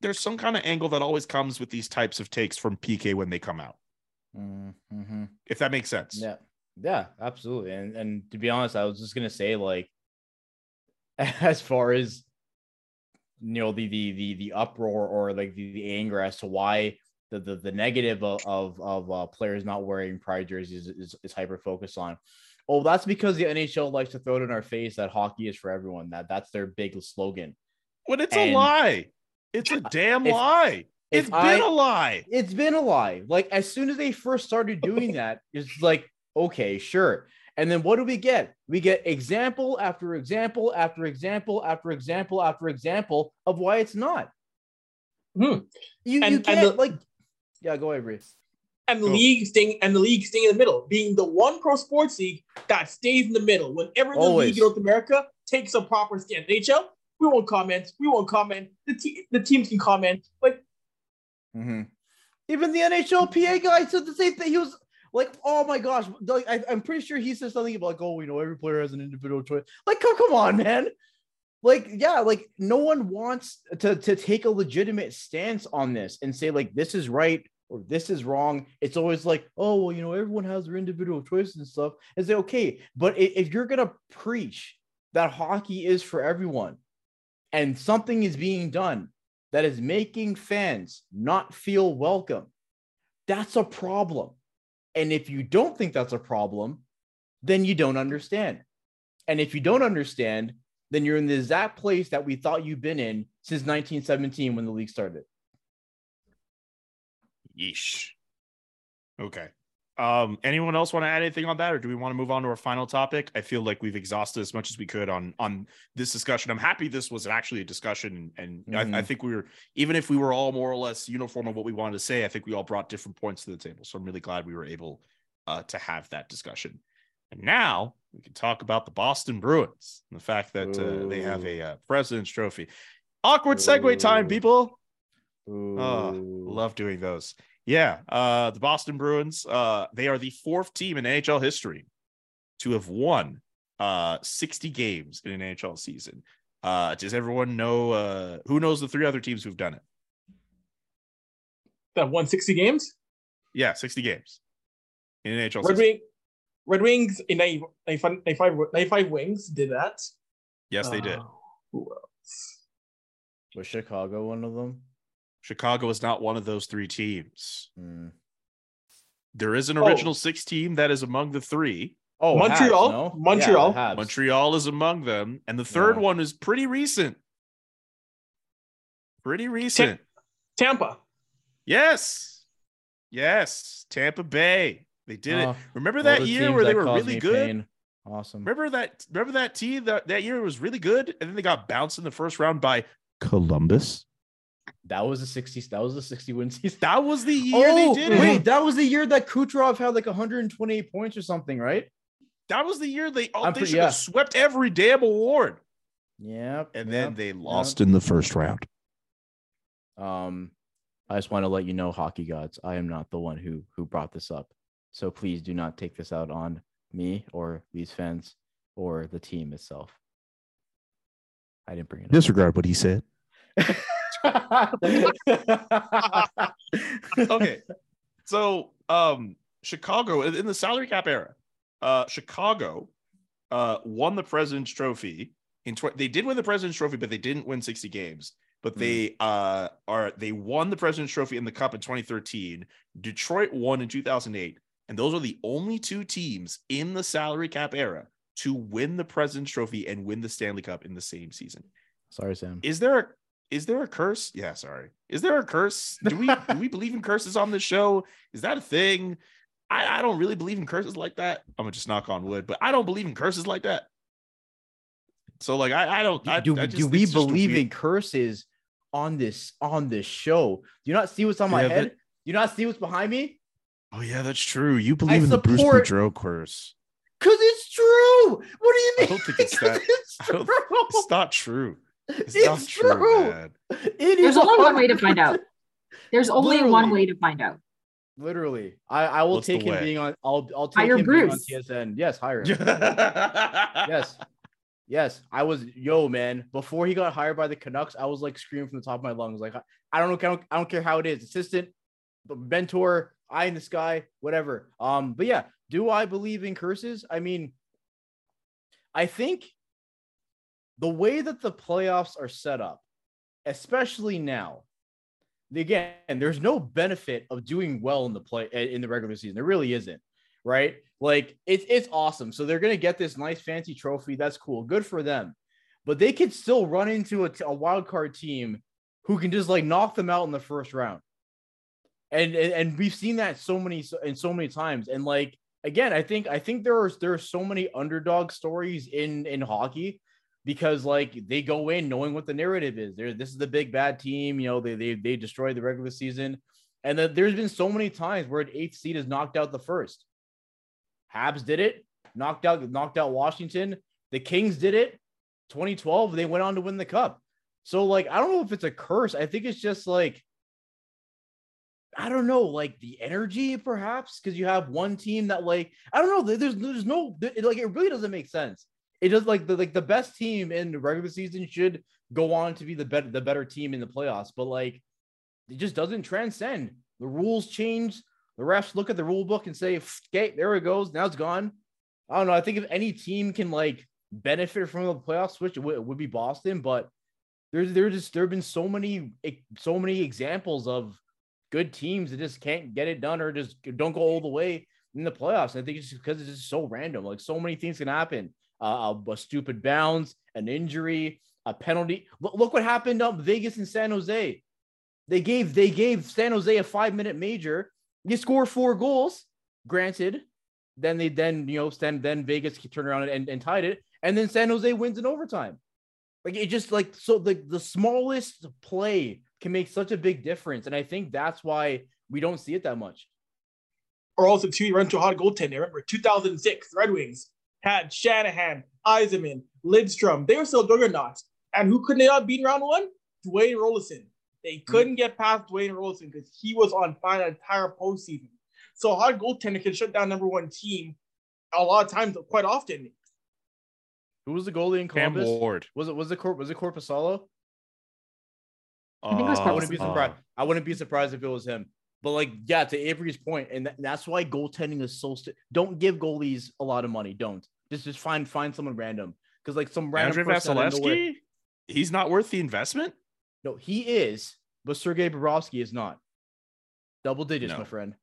[SPEAKER 1] there's some kind of angle that always comes with these types of takes from pk when they come out.
[SPEAKER 2] Mm-hmm.
[SPEAKER 1] if that makes sense.
[SPEAKER 2] Yeah, yeah, absolutely. And and to be honest, I was just gonna say like, [LAUGHS] as far as you know, the the the the uproar or like the, the anger as to why the the, the negative of of, of uh, players not wearing pride jerseys is, is, is hyper focused on. Oh, that's because the NHL likes to throw it in our face that hockey is for everyone. That that's their big slogan.
[SPEAKER 1] but it's
[SPEAKER 2] And-
[SPEAKER 1] a lie it's a damn
[SPEAKER 2] If-
[SPEAKER 1] lie
[SPEAKER 2] if
[SPEAKER 1] it's
[SPEAKER 2] I-
[SPEAKER 1] been a lie
[SPEAKER 2] it's been a lie. Like as soon as they first started doing that, it's like, okay, sure. And then what do we get? We get example after example after example after example after example of why it's not.
[SPEAKER 3] Hmm.
[SPEAKER 2] You,
[SPEAKER 3] And-
[SPEAKER 2] you
[SPEAKER 3] and
[SPEAKER 2] can't
[SPEAKER 3] the-
[SPEAKER 2] like, yeah, go ahead, Reese.
[SPEAKER 3] and the
[SPEAKER 1] Go.
[SPEAKER 3] league staying and the league staying in the middle, being the one pro sports league that stays in the middle. Whenever the
[SPEAKER 2] Always.
[SPEAKER 3] league in North America takes a proper stand, NHL, we won't comment. We won't comment. The te- the teams can comment. Like
[SPEAKER 2] Mm-hmm. Even the NHLPA guy said the same thing. He was like, "Oh my gosh!" Like, I, I'm pretty sure he said something about like, "Oh, you know, every player has an individual choice." Like, come, come on, man. Like, yeah, like no one wants to to take a legitimate stance on this and say like this is right or this is wrong. It's always like, "Oh, well, you know, everyone has their individual choices and stuff." And say, okay, but if you're gonna preach that hockey is for everyone, and something is being done that is making fans not feel welcome, that's a problem. And if you don't think that's a problem, then you don't understand. And if you don't understand, then you're in the exact place that we thought you've been in since 1917 when the league started.
[SPEAKER 1] Yeesh. Okay. Um, anyone else want to add anything on that, or do we want to move on to our final topic? I feel like we've exhausted as much as we could on on this discussion. I'm happy this was actually a discussion, and, and I, I
[SPEAKER 2] Mhm.
[SPEAKER 1] think we were even if we were all more or less uniform on what we wanted to say, I think we all brought different points to the table. So I'm really glad we were able uh, to have that discussion. And now we can talk about the Boston Bruins and the fact that uh, they have a uh, President's Trophy. Awkward segue time, people.
[SPEAKER 2] Ooh.
[SPEAKER 1] Love doing those. Yeah, uh, the Boston Bruins. Uh, they are the fourth team in NHL history to have won uh 60 games in an NHL season. Uh, does everyone know? Uh, who knows the three other teams who've done it?
[SPEAKER 3] that won 60 games.
[SPEAKER 1] Yeah, 60 games in an NHL
[SPEAKER 3] Red
[SPEAKER 1] season.
[SPEAKER 3] Wing, Red Wings in 90 95, 95, 95 Wings did that.
[SPEAKER 1] Yes, they did.
[SPEAKER 3] Uh, who else?
[SPEAKER 2] Was Chicago one of them?
[SPEAKER 1] Chicago is not one of those three teams.
[SPEAKER 2] Hmm.
[SPEAKER 1] There is an
[SPEAKER 3] Oh.
[SPEAKER 1] original six team that is among the three.
[SPEAKER 2] Oh,
[SPEAKER 3] Montreal?
[SPEAKER 2] Habs, no?
[SPEAKER 3] Montreal?
[SPEAKER 2] Yeah.
[SPEAKER 1] Montreal is among them, and the third
[SPEAKER 2] Yeah.
[SPEAKER 1] one is pretty recent. Pretty recent.
[SPEAKER 3] Tampa.
[SPEAKER 1] Yes. Yes. Tampa Bay. They did
[SPEAKER 2] Oh,
[SPEAKER 1] it. Remember that year
[SPEAKER 2] teams
[SPEAKER 1] where they were really good?
[SPEAKER 2] pain. Awesome.
[SPEAKER 1] Remember that? Remember that team that that year was really good, and then they got bounced in the first round by Columbus.
[SPEAKER 2] That was the 60s. That was the 60 win [LAUGHS] season.
[SPEAKER 1] That was the year
[SPEAKER 2] oh,
[SPEAKER 1] they did it.
[SPEAKER 2] wait, that was the year that Kucherov had like 128 points or something, right?
[SPEAKER 1] That was the year they oh, they
[SPEAKER 2] pretty-
[SPEAKER 1] should
[SPEAKER 2] yeah.
[SPEAKER 1] have swept every damn award,
[SPEAKER 2] Yeah.
[SPEAKER 1] and then they lost in the first round.
[SPEAKER 2] Um, I just want to let you know, hockey gods, I am not the one who who brought this up. So please do not take this out on me or these fans or the team itself. I didn't bring it
[SPEAKER 1] Disregard what he said. [LAUGHS] [LAUGHS] okay. So, um, Chicago in the salary cap era, uh, Chicago, uh, won the President's Trophy in. Tw- they did win the President's Trophy, but they didn't win sixty games. But they uh are they won the President's Trophy in the Cup in 2013. Detroit won in 2008, and those are the only two teams in the salary cap era to win the President's Trophy and win the Stanley Cup in the same season.
[SPEAKER 2] Sorry, Sam.
[SPEAKER 1] Is there a is there a curse? Yeah, sorry. Is there a curse? Do we do we [LAUGHS] believe in curses on this show? Is that a thing? I, I don't really believe in curses like that. I'm gonna just knock on wood, but I don't believe in curses like that. So like I, I don't I,
[SPEAKER 2] do,
[SPEAKER 1] I just
[SPEAKER 2] do we believe in curses on this on this show? Do you not see what's on my head? Do you not see what's behind me?
[SPEAKER 1] Oh yeah, that's true. You believe
[SPEAKER 2] I
[SPEAKER 1] in the Bruce Boudreau curse.
[SPEAKER 2] Cause it's true. What do you
[SPEAKER 1] I
[SPEAKER 2] mean?
[SPEAKER 1] don't think it's [LAUGHS] that-
[SPEAKER 2] It's true.
[SPEAKER 1] It's not true. It's,
[SPEAKER 2] It's
[SPEAKER 1] true,
[SPEAKER 2] true. It
[SPEAKER 4] There's
[SPEAKER 2] is
[SPEAKER 4] only one way to find out. There's only one way to find out.
[SPEAKER 2] Literally, I, I will
[SPEAKER 1] What's
[SPEAKER 2] take him
[SPEAKER 1] way?
[SPEAKER 2] being on. I'll I'll take
[SPEAKER 4] Hire
[SPEAKER 2] him being on
[SPEAKER 4] Bruce.
[SPEAKER 2] TSN. Yes, hire him. [LAUGHS] yes, yes. I was yo man. Before he got hired by the Canucks, I was like screaming from the top of my lungs, like I, I don't know, I don't, I don't care how it is, assistant, b- mentor, eye in the sky, whatever. Um, but yeah, do I believe in curses? I mean, I think the way that the playoffs are set up, especially now, again, there's no benefit of doing well in the play eh, in the regular season. There really isn't, right? Like it's it's awesome. So they're gonna get this nice fancy trophy. That's cool. Good for them. But they could still run into a wild card team who can just like knock them out in the first round. And, and and we've seen that so many and so many times. And like again, I think I think there are there are so many underdog stories in in hockey because like they go in knowing what the narrative is. There, this is the big bad team. You know, they they they destroy the regular season, and then there's been so many times where an eighth seed has knocked out the first. Habs did it, knocked out knocked out Washington. The Kings did it. 2012, they went on to win the cup. So like, I don't know if it's a curse. I think it's just like. I don't know, like the energy, perhaps, because you have one team that, like, I don't know. There's, there's no, like, it really doesn't make sense it does like the like the best team in the regular season should go on to be the better the better team in the playoffs, but like it just doesn't transcend. The rules change. The refs look at the rule book and say, "Okay, there it goes. Now it's gone." I don't know. I think if any team can like benefit from the playoff switch, it would, it would be Boston. But there's there's just there have been so many so many examples of good teams that just can't get it done or just don't go all the way in the playoffs. I think it's just because it's just so random. Like so many things can happen uh, a, stupid bounce, an injury, a penalty. Look, look what happened up Vegas and San Jose. They gave they gave San Jose a five minute major. You score four goals, granted. Then they then you know then then Vegas turned around and, and tied it, and then San Jose wins in overtime. Like it just like so the the smallest play can make such a big difference, and I think that's why we don't see it that much.
[SPEAKER 3] or also too, you run into a hot goaltender. Remember, 2006 Red Wings had Shanahan, Yzerman, Lidstrom. They were still juggernauts. And who couldn't they not beat in round one? Dwayne Roloson. They couldn't get past Dwayne Roloson because he was on fire the entire postseason. So a hot goaltender can shut down number one team a lot of times, quite often.
[SPEAKER 2] Who was the goalie in
[SPEAKER 1] Cam
[SPEAKER 2] Columbus?
[SPEAKER 1] Ward.
[SPEAKER 2] Was it was it Cor- was it Korpisalo?
[SPEAKER 4] I think it was
[SPEAKER 2] I
[SPEAKER 1] Uh,
[SPEAKER 2] wouldn't be surprised. I wouldn't be surprised if it was him. But like, yeah, to Avry's point, and tha- that's why goaltending is so. St- don't give goalies a lot of money. Don't just just find find someone random because like some random
[SPEAKER 1] Andrei
[SPEAKER 2] person out of nowhere-
[SPEAKER 1] Vasilevskiy. He's not worth the investment.
[SPEAKER 2] No, he is, but Sergei Bobrovsky is not. Double digits,
[SPEAKER 1] No.
[SPEAKER 2] my friend.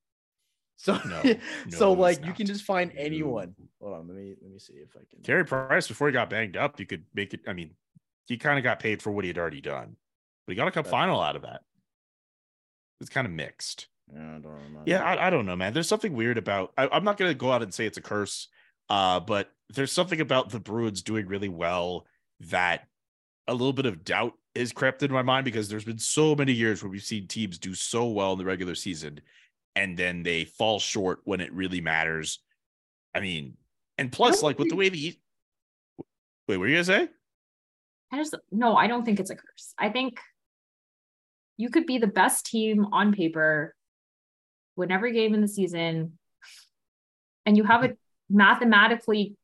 [SPEAKER 2] So
[SPEAKER 1] No, [LAUGHS]
[SPEAKER 2] so
[SPEAKER 1] he's
[SPEAKER 2] like you can just find anyone. Hold on, let me let me see if I can.
[SPEAKER 1] Carey Price, before he got banged up, you could make it. I mean, he kind of got paid for what he had already done, but he got a cup
[SPEAKER 2] That's-
[SPEAKER 1] final out of that. It's kind of mixed.
[SPEAKER 2] Yeah, I don't remember.
[SPEAKER 1] Yeah, I, I don't know, man. There's something weird about. I, I'm not gonna go out and say it's a curse, uh, but there's something about the Bruins doing really well that a little bit of doubt is crept in my mind because there's been so many years where we've seen teams do so well in the regular season and then they fall short when it really matters. I mean, and plus, like with the way the wait, what are you gonna say?
[SPEAKER 4] I just no, I don't think it's a curse. I think you could be the best team on paper, win every game in the season, and you have a mathematically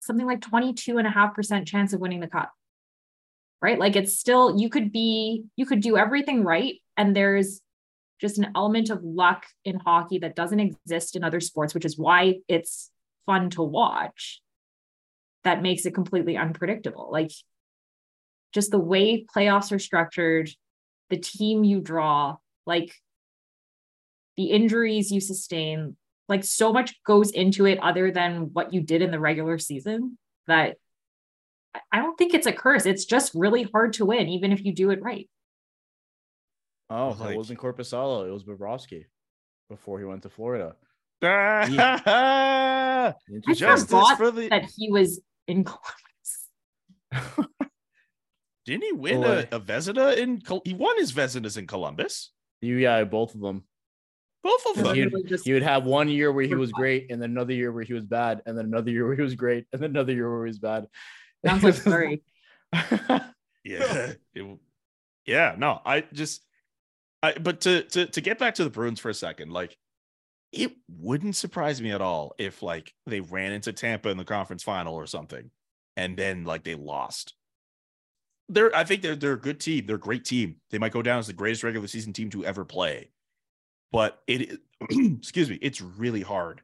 [SPEAKER 4] something like 22 and a half percent chance of winning the cup. Right? Like it's still you could be you could do everything right and there's just an element of luck in hockey that doesn't exist in other sports, which is why it's fun to watch. That makes it completely unpredictable. Like just the way playoffs are structured, the team you draw, like the injuries you sustain, like so much goes into it other than what you did in the regular season that I don't think it's a curse. It's just really hard to win, even if you do it right.
[SPEAKER 2] Oh,
[SPEAKER 1] Like-
[SPEAKER 2] it wasn't Korpisalo. It was Bobrovsky before he went to Florida. [LAUGHS]
[SPEAKER 4] I
[SPEAKER 2] Interesting.
[SPEAKER 1] Justice
[SPEAKER 4] forgot
[SPEAKER 1] for the-
[SPEAKER 4] that he was in Columbus. [LAUGHS]
[SPEAKER 1] Didn't he win
[SPEAKER 2] Boy.
[SPEAKER 1] a, a Vezina in? Col- He won his Vezinas in Columbus.
[SPEAKER 2] You, yeah, both of them.
[SPEAKER 1] Both of them.
[SPEAKER 2] he would,
[SPEAKER 4] just-
[SPEAKER 2] he would have one year where he was [LAUGHS] great, and then another year where he was bad, and then another year where he was great, and then another year where he was bad.
[SPEAKER 4] Sounds like [LAUGHS] Fleury.
[SPEAKER 1] Yeah. [LAUGHS] It- yeah. No, I just, I, but to, to, to get back to the Bruins for a second, like, it wouldn't surprise me at all if like they ran into Tampa in the conference final or something and then like they lost. They're, I think they're, they're a good team. They're a great team. They might go down as the greatest regular season team to ever play. But it, [CLEARS THROAT] excuse me, it's really hard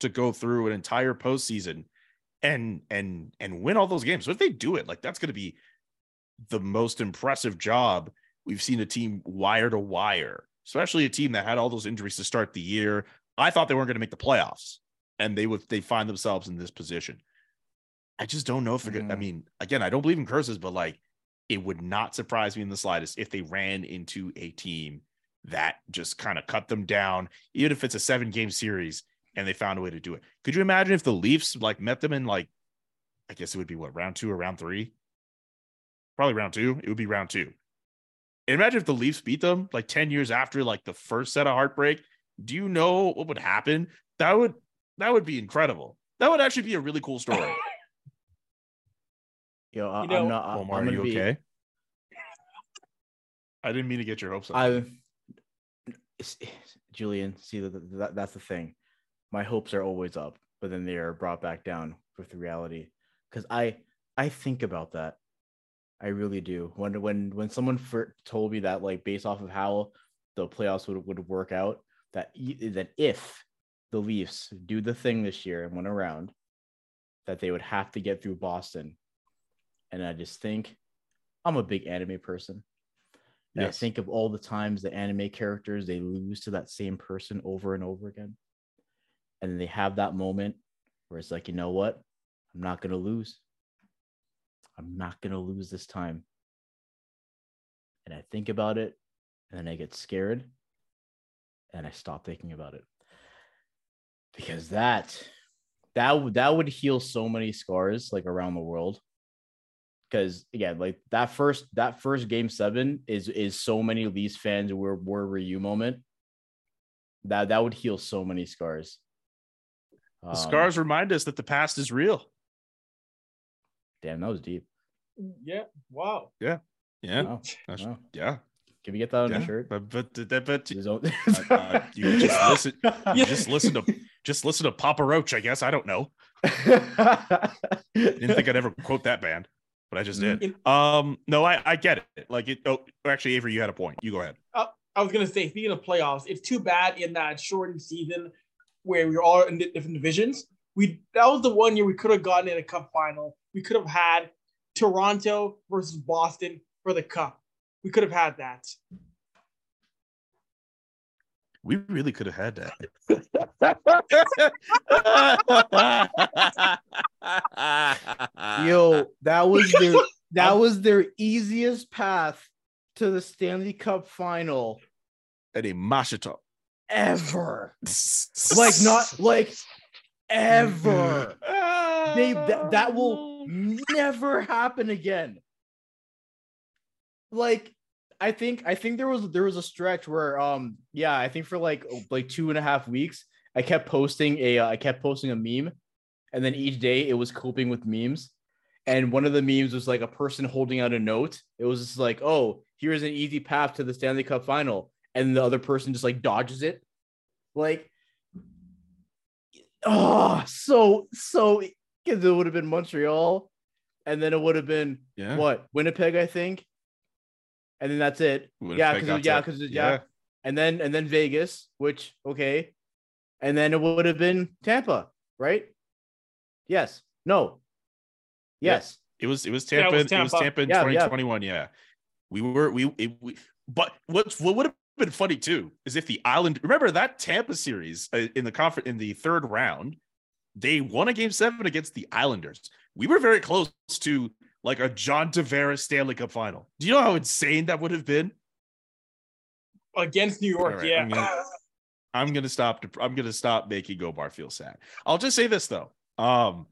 [SPEAKER 1] to go through an entire postseason and and and win all those games. So if they do it, like that's going to be the most impressive job we've seen a team wire to wire, especially a team that had all those injuries to start the year. I thought they weren't going to make the playoffs, and they would they find themselves in this position. I just don't know if they're going. to I
[SPEAKER 2] mm-hmm.
[SPEAKER 1] mean, again, I don't believe in curses, but like it would not surprise me in the slightest if they ran into a team that just kind of cut them down, even if it's a seven game series and they found a way to do it. Could you imagine if the Leafs like met them in like, I guess it would be what round two or round three? Probably round two. It would be round two. Imagine if the Leafs beat them like 10 years after like the first set of heartbreak. Do you know what would happen? That would that would be incredible. That would actually be a really cool story.
[SPEAKER 2] Yo, I,
[SPEAKER 3] You know-
[SPEAKER 2] I'm not. I-
[SPEAKER 1] Omar,
[SPEAKER 2] I'm
[SPEAKER 1] are you
[SPEAKER 2] be,
[SPEAKER 1] okay? I didn't mean to get your hopes up.
[SPEAKER 2] I, Julian, see that, that that's the thing. My hopes are always up, but then they are brought back down with reality. Because I I think about that. I really do. When when when someone fir- told me that, like based off of how the playoffs would would work out, that that if the Leafs do the thing this year and win around, that they would have to get through Boston. And I just think I'm a big anime person. And I think of all the times the anime characters they lose to that same person over and over again. And then they have that moment where it's like, you know what? I'm not gonna lose. I'm not gonna lose this time. And I think about it, and then I get scared, and I stop thinking about it. Because that that would that would heal so many scars like around the world because again, like that first that first game seven is is so many Leafs fans were where were you moment. That that would heal so many scars.
[SPEAKER 1] the
[SPEAKER 2] Um,
[SPEAKER 1] scars remind us that the past is real.
[SPEAKER 2] Damn, that was deep.
[SPEAKER 3] Yeah. Wow.
[SPEAKER 1] Yeah.
[SPEAKER 2] Wow,
[SPEAKER 1] That's-
[SPEAKER 2] wow.
[SPEAKER 1] Yeah.
[SPEAKER 2] Can we get that on
[SPEAKER 1] yeah.
[SPEAKER 2] a shirt?
[SPEAKER 1] But but but, but
[SPEAKER 2] His own- [LAUGHS]
[SPEAKER 1] uh, you just [LAUGHS] listen you just listen to just listen to Papa Roach, I guess. I don't know. [LAUGHS] Didn't think I'd ever quote that band, but I just did.
[SPEAKER 3] Mm.
[SPEAKER 1] Um, no, I, I get it. Like it. Oh, actually, Avry, you had a point. You go ahead.
[SPEAKER 3] I was gonna say, speaking of playoffs, it's too bad in that shortened season where we were all in different divisions. We that was the one year we could have gotten in a cup final. We could have had Toronto versus Boston for the cup. We could have had that.
[SPEAKER 1] We really could have had that. [LAUGHS] [LAUGHS]
[SPEAKER 2] Yo, that was [LAUGHS] their that was their easiest path to the Stanley Cup final
[SPEAKER 1] and a mashito.
[SPEAKER 2] ever. Like not like ever. They that, that will never happen again. Like I think I think there was there was a stretch where um yeah I think for like like two and a half weeks I kept posting a uh, I kept posting a meme, and then each day it was coping with memes, and one of the memes was like a person holding out a note. It was just like oh here's an easy path to the Stanley Cup final, and the other person just like dodges it, like oh so so because it would have been Montreal, and then it would have been
[SPEAKER 1] Yeah.
[SPEAKER 2] what? Winnipeg I think, and then that's it. yeah, because yeah, because yeah. and then and then Vegas, which okay, and then it would have been Tampa, right? Yes. No. Yes.
[SPEAKER 1] It was it was
[SPEAKER 3] Yeah, it
[SPEAKER 1] Tampa. it was
[SPEAKER 3] Tampa.
[SPEAKER 1] Tampa in
[SPEAKER 2] Yeah, yeah.
[SPEAKER 1] 2021. Yeah. We were we, it, we but what's what would have been funny too is if the Island remember that Tampa series uh, in the conference in the third round, they won a game seven against the Islanders. We were very close to like a John Tavares Stanley Cup final. Do you know how insane that would have been?
[SPEAKER 3] against New York.
[SPEAKER 1] Right,
[SPEAKER 3] yeah.
[SPEAKER 1] I'm gonna- I'm gonna stop. I'm gonna stop making Gobar feel sad. I'll just say this though. Um,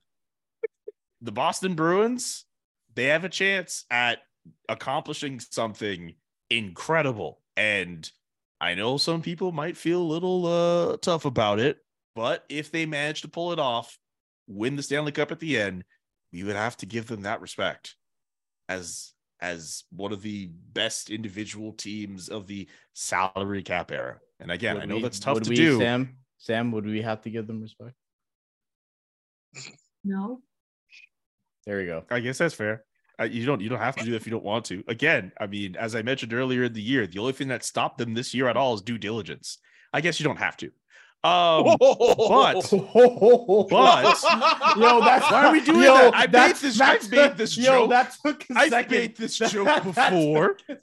[SPEAKER 1] the Boston Bruins, they have a chance at accomplishing something incredible, and I know some people might feel a little uh tough about it, but if they manage to pull it off, win the Stanley Cup at the end, we would have to give them that respect as as one of the best individual teams of the salary cap era. And again,
[SPEAKER 2] Would
[SPEAKER 1] I know
[SPEAKER 2] we-
[SPEAKER 1] that's tough
[SPEAKER 2] would
[SPEAKER 1] to
[SPEAKER 2] we,
[SPEAKER 1] do.
[SPEAKER 2] Sam. Sam, would we have to give them respect?
[SPEAKER 4] No.
[SPEAKER 2] There we go.
[SPEAKER 1] I guess that's fair. Uh, you don't you don't have to do that if you don't want to. Again, I mean, as I mentioned earlier in the year, the only thing that stopped them this year at all is due diligence. I guess you don't have to. Um, but [LAUGHS]
[SPEAKER 2] but yo, that's
[SPEAKER 1] Why are we doing
[SPEAKER 2] yo,
[SPEAKER 1] that? I made
[SPEAKER 2] that's-
[SPEAKER 1] this-
[SPEAKER 2] that's
[SPEAKER 1] I've made this
[SPEAKER 2] yo,
[SPEAKER 1] joke.
[SPEAKER 2] that took a
[SPEAKER 1] I've
[SPEAKER 2] second.
[SPEAKER 1] made this joke [LAUGHS] before. [LAUGHS]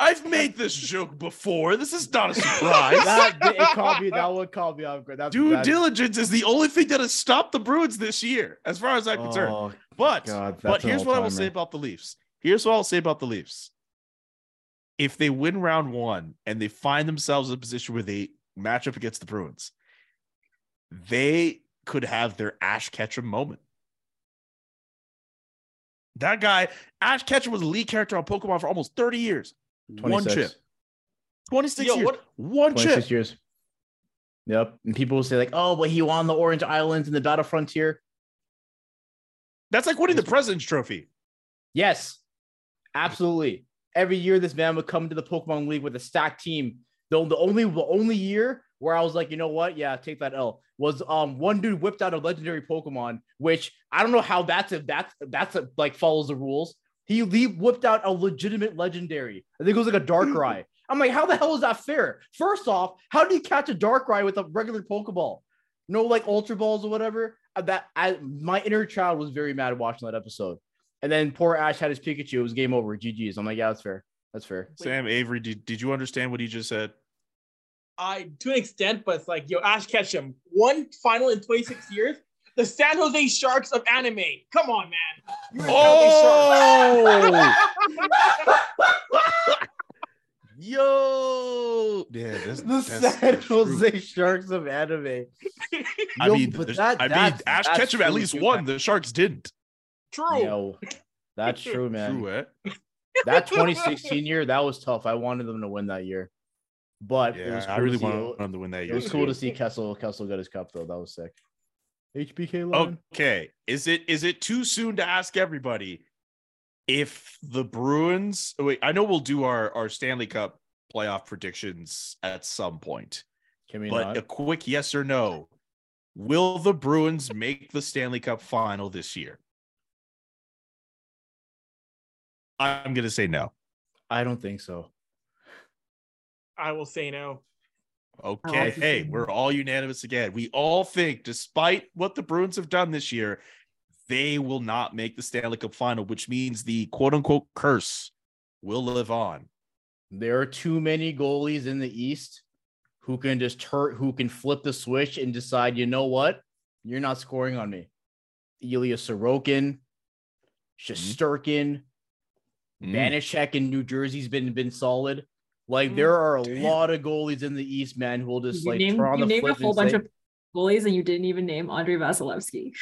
[SPEAKER 1] I've made this joke before. This is not a surprise.
[SPEAKER 2] that it caught me. That one caught me off guard. That's
[SPEAKER 1] Due
[SPEAKER 2] that-
[SPEAKER 1] diligence is the only thing that has stopped the Bruins this year, as far as I'm concerned.
[SPEAKER 2] Oh,
[SPEAKER 1] But
[SPEAKER 2] God,
[SPEAKER 1] but here's what I will say about the Leafs. Here's what I'll say about the Leafs. If they win round one and they find themselves in a position where they match up against the Bruins, they could have their Ash Ketchum moment. That guy, Ash Ketchum, was a lead character on Pokemon for almost 30 years. One
[SPEAKER 2] 26.
[SPEAKER 1] chip. 26
[SPEAKER 3] Yo,
[SPEAKER 1] years.
[SPEAKER 3] what-
[SPEAKER 1] One
[SPEAKER 2] 26
[SPEAKER 1] chip.
[SPEAKER 2] years. Yep. And people will say, like, oh, but he won the Orange Islands and the Battle Frontier.
[SPEAKER 1] That's like winning the President's Trophy.
[SPEAKER 2] Yes, absolutely. Every year, this man would come to the Pokemon League with a stacked team. The, the only the only year where I was like, you know what? Yeah, take that L was um one dude whipped out a legendary Pokemon, which I don't know how that's a that's that's a, like follows the rules. He le- whipped out a legitimate legendary. I think it was like a Darkrai. [LAUGHS] I'm like, how the hell is that fair? First off, how do you catch a Darkrai with a regular Pokeball? No, like Ultra Balls or whatever. Uh, That I my inner child was very mad watching that episode. And then poor Ash had his Pikachu. It was game over. GG's. I'm like, yeah, that's fair. That's fair.
[SPEAKER 1] Sam Avry, did, did you understand what he just said?
[SPEAKER 3] I to an extent, but it's like yo, Ash Ketchum, one final in 26 years. The San Jose Sharks of anime. Come on, man. You're
[SPEAKER 1] Oh! [LAUGHS] Yo, yeah, that's,
[SPEAKER 2] The
[SPEAKER 1] that's
[SPEAKER 2] San
[SPEAKER 1] true.
[SPEAKER 2] Jose Sharks of anime. [LAUGHS]
[SPEAKER 1] I mean,
[SPEAKER 2] but that-
[SPEAKER 1] I mean, Ash
[SPEAKER 2] that's
[SPEAKER 1] Ketchum at least
[SPEAKER 2] too,
[SPEAKER 1] won. The Sharks didn't.
[SPEAKER 3] True.
[SPEAKER 2] Yo, that's true, man.
[SPEAKER 1] True, eh?
[SPEAKER 2] That [LAUGHS] 2016 year, that was tough. I wanted them to win that year, but it
[SPEAKER 1] Yeah,
[SPEAKER 2] was cool
[SPEAKER 1] I really
[SPEAKER 2] to see,
[SPEAKER 1] wanted them to win that year.
[SPEAKER 2] It was cool to see Kessel Kessel get his cup though. That was sick. HBK line.
[SPEAKER 1] Okay, is it is it too soon to ask everybody if the Bruins? oh, Wait, I know we'll do our our Stanley Cup playoff predictions at some point,
[SPEAKER 2] Can we
[SPEAKER 1] but
[SPEAKER 2] not?
[SPEAKER 1] a quick yes or no: Will the Bruins make the Stanley Cup final this year? I'm gonna say no.
[SPEAKER 2] I don't think so.
[SPEAKER 3] I will say no.
[SPEAKER 1] Okay, hey,
[SPEAKER 4] no.
[SPEAKER 1] we're all unanimous again. We all think, despite what the Bruins have done this year, they will not make the Stanley Cup final, which means the quote unquote curse will live on.
[SPEAKER 2] There are too many goalies in the East who can just hurt, who can flip the switch and decide, you know what? You're not scoring on me. Ilya Sorokin, mm-hmm.
[SPEAKER 1] Shesterkin, Mm.
[SPEAKER 2] Vanecek in New Jersey's been been solid. Like
[SPEAKER 3] Mm,
[SPEAKER 2] there are a
[SPEAKER 1] damn.
[SPEAKER 2] lot of goalies in the East, man, who will just
[SPEAKER 4] you
[SPEAKER 2] like
[SPEAKER 4] named,
[SPEAKER 2] turn on
[SPEAKER 4] you
[SPEAKER 2] the
[SPEAKER 4] named a whole bunch
[SPEAKER 2] say,
[SPEAKER 4] of goalies and you didn't even name Andre Vasilevskiy.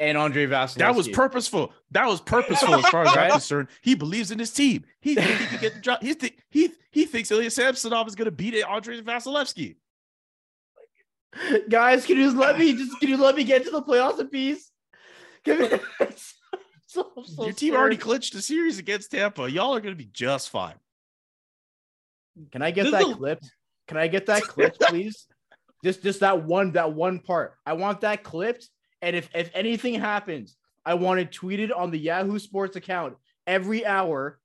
[SPEAKER 2] and Andre Vasilevskiy.
[SPEAKER 1] That was purposeful. That was purposeful as far as I'm concerned. He believes in his team. He thinks he can get the job. He think he he thinks Ilya Samsonov is going to beat Andre Vasilevskiy.
[SPEAKER 2] Guys, can you just let me just can you let me get to the playoffs in peace? Give me [LAUGHS] so, so
[SPEAKER 1] Your team already clinched a series against Tampa. Y'all are going to be just fine.
[SPEAKER 2] Can I get
[SPEAKER 3] This
[SPEAKER 2] that
[SPEAKER 3] is a-
[SPEAKER 2] clipped? Can I get that clip, [LAUGHS] please? just just that one that one part. I want that clipped. And if if anything happens, I want it tweeted on the Yahoo Sports account every hour,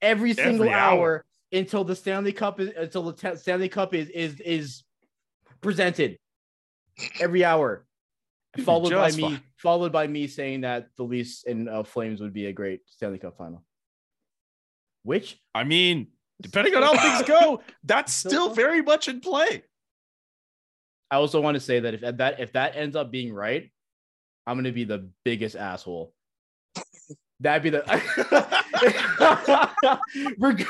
[SPEAKER 2] every single
[SPEAKER 1] Every
[SPEAKER 2] hour.
[SPEAKER 1] hour.
[SPEAKER 2] until the Stanley Cup is until the te- Stanley Cup is is is presented every hour. Followed by me,
[SPEAKER 1] fine.
[SPEAKER 2] followed by me saying that the Leafs and uh, Flames would be a great Stanley Cup final. Which
[SPEAKER 1] I mean, depending on how things go, [LAUGHS] that's
[SPEAKER 2] Still
[SPEAKER 1] very much in play.
[SPEAKER 2] I also want to say that if that if that ends up being right, I'm gonna be the biggest asshole. That'd be the [LAUGHS] Reg-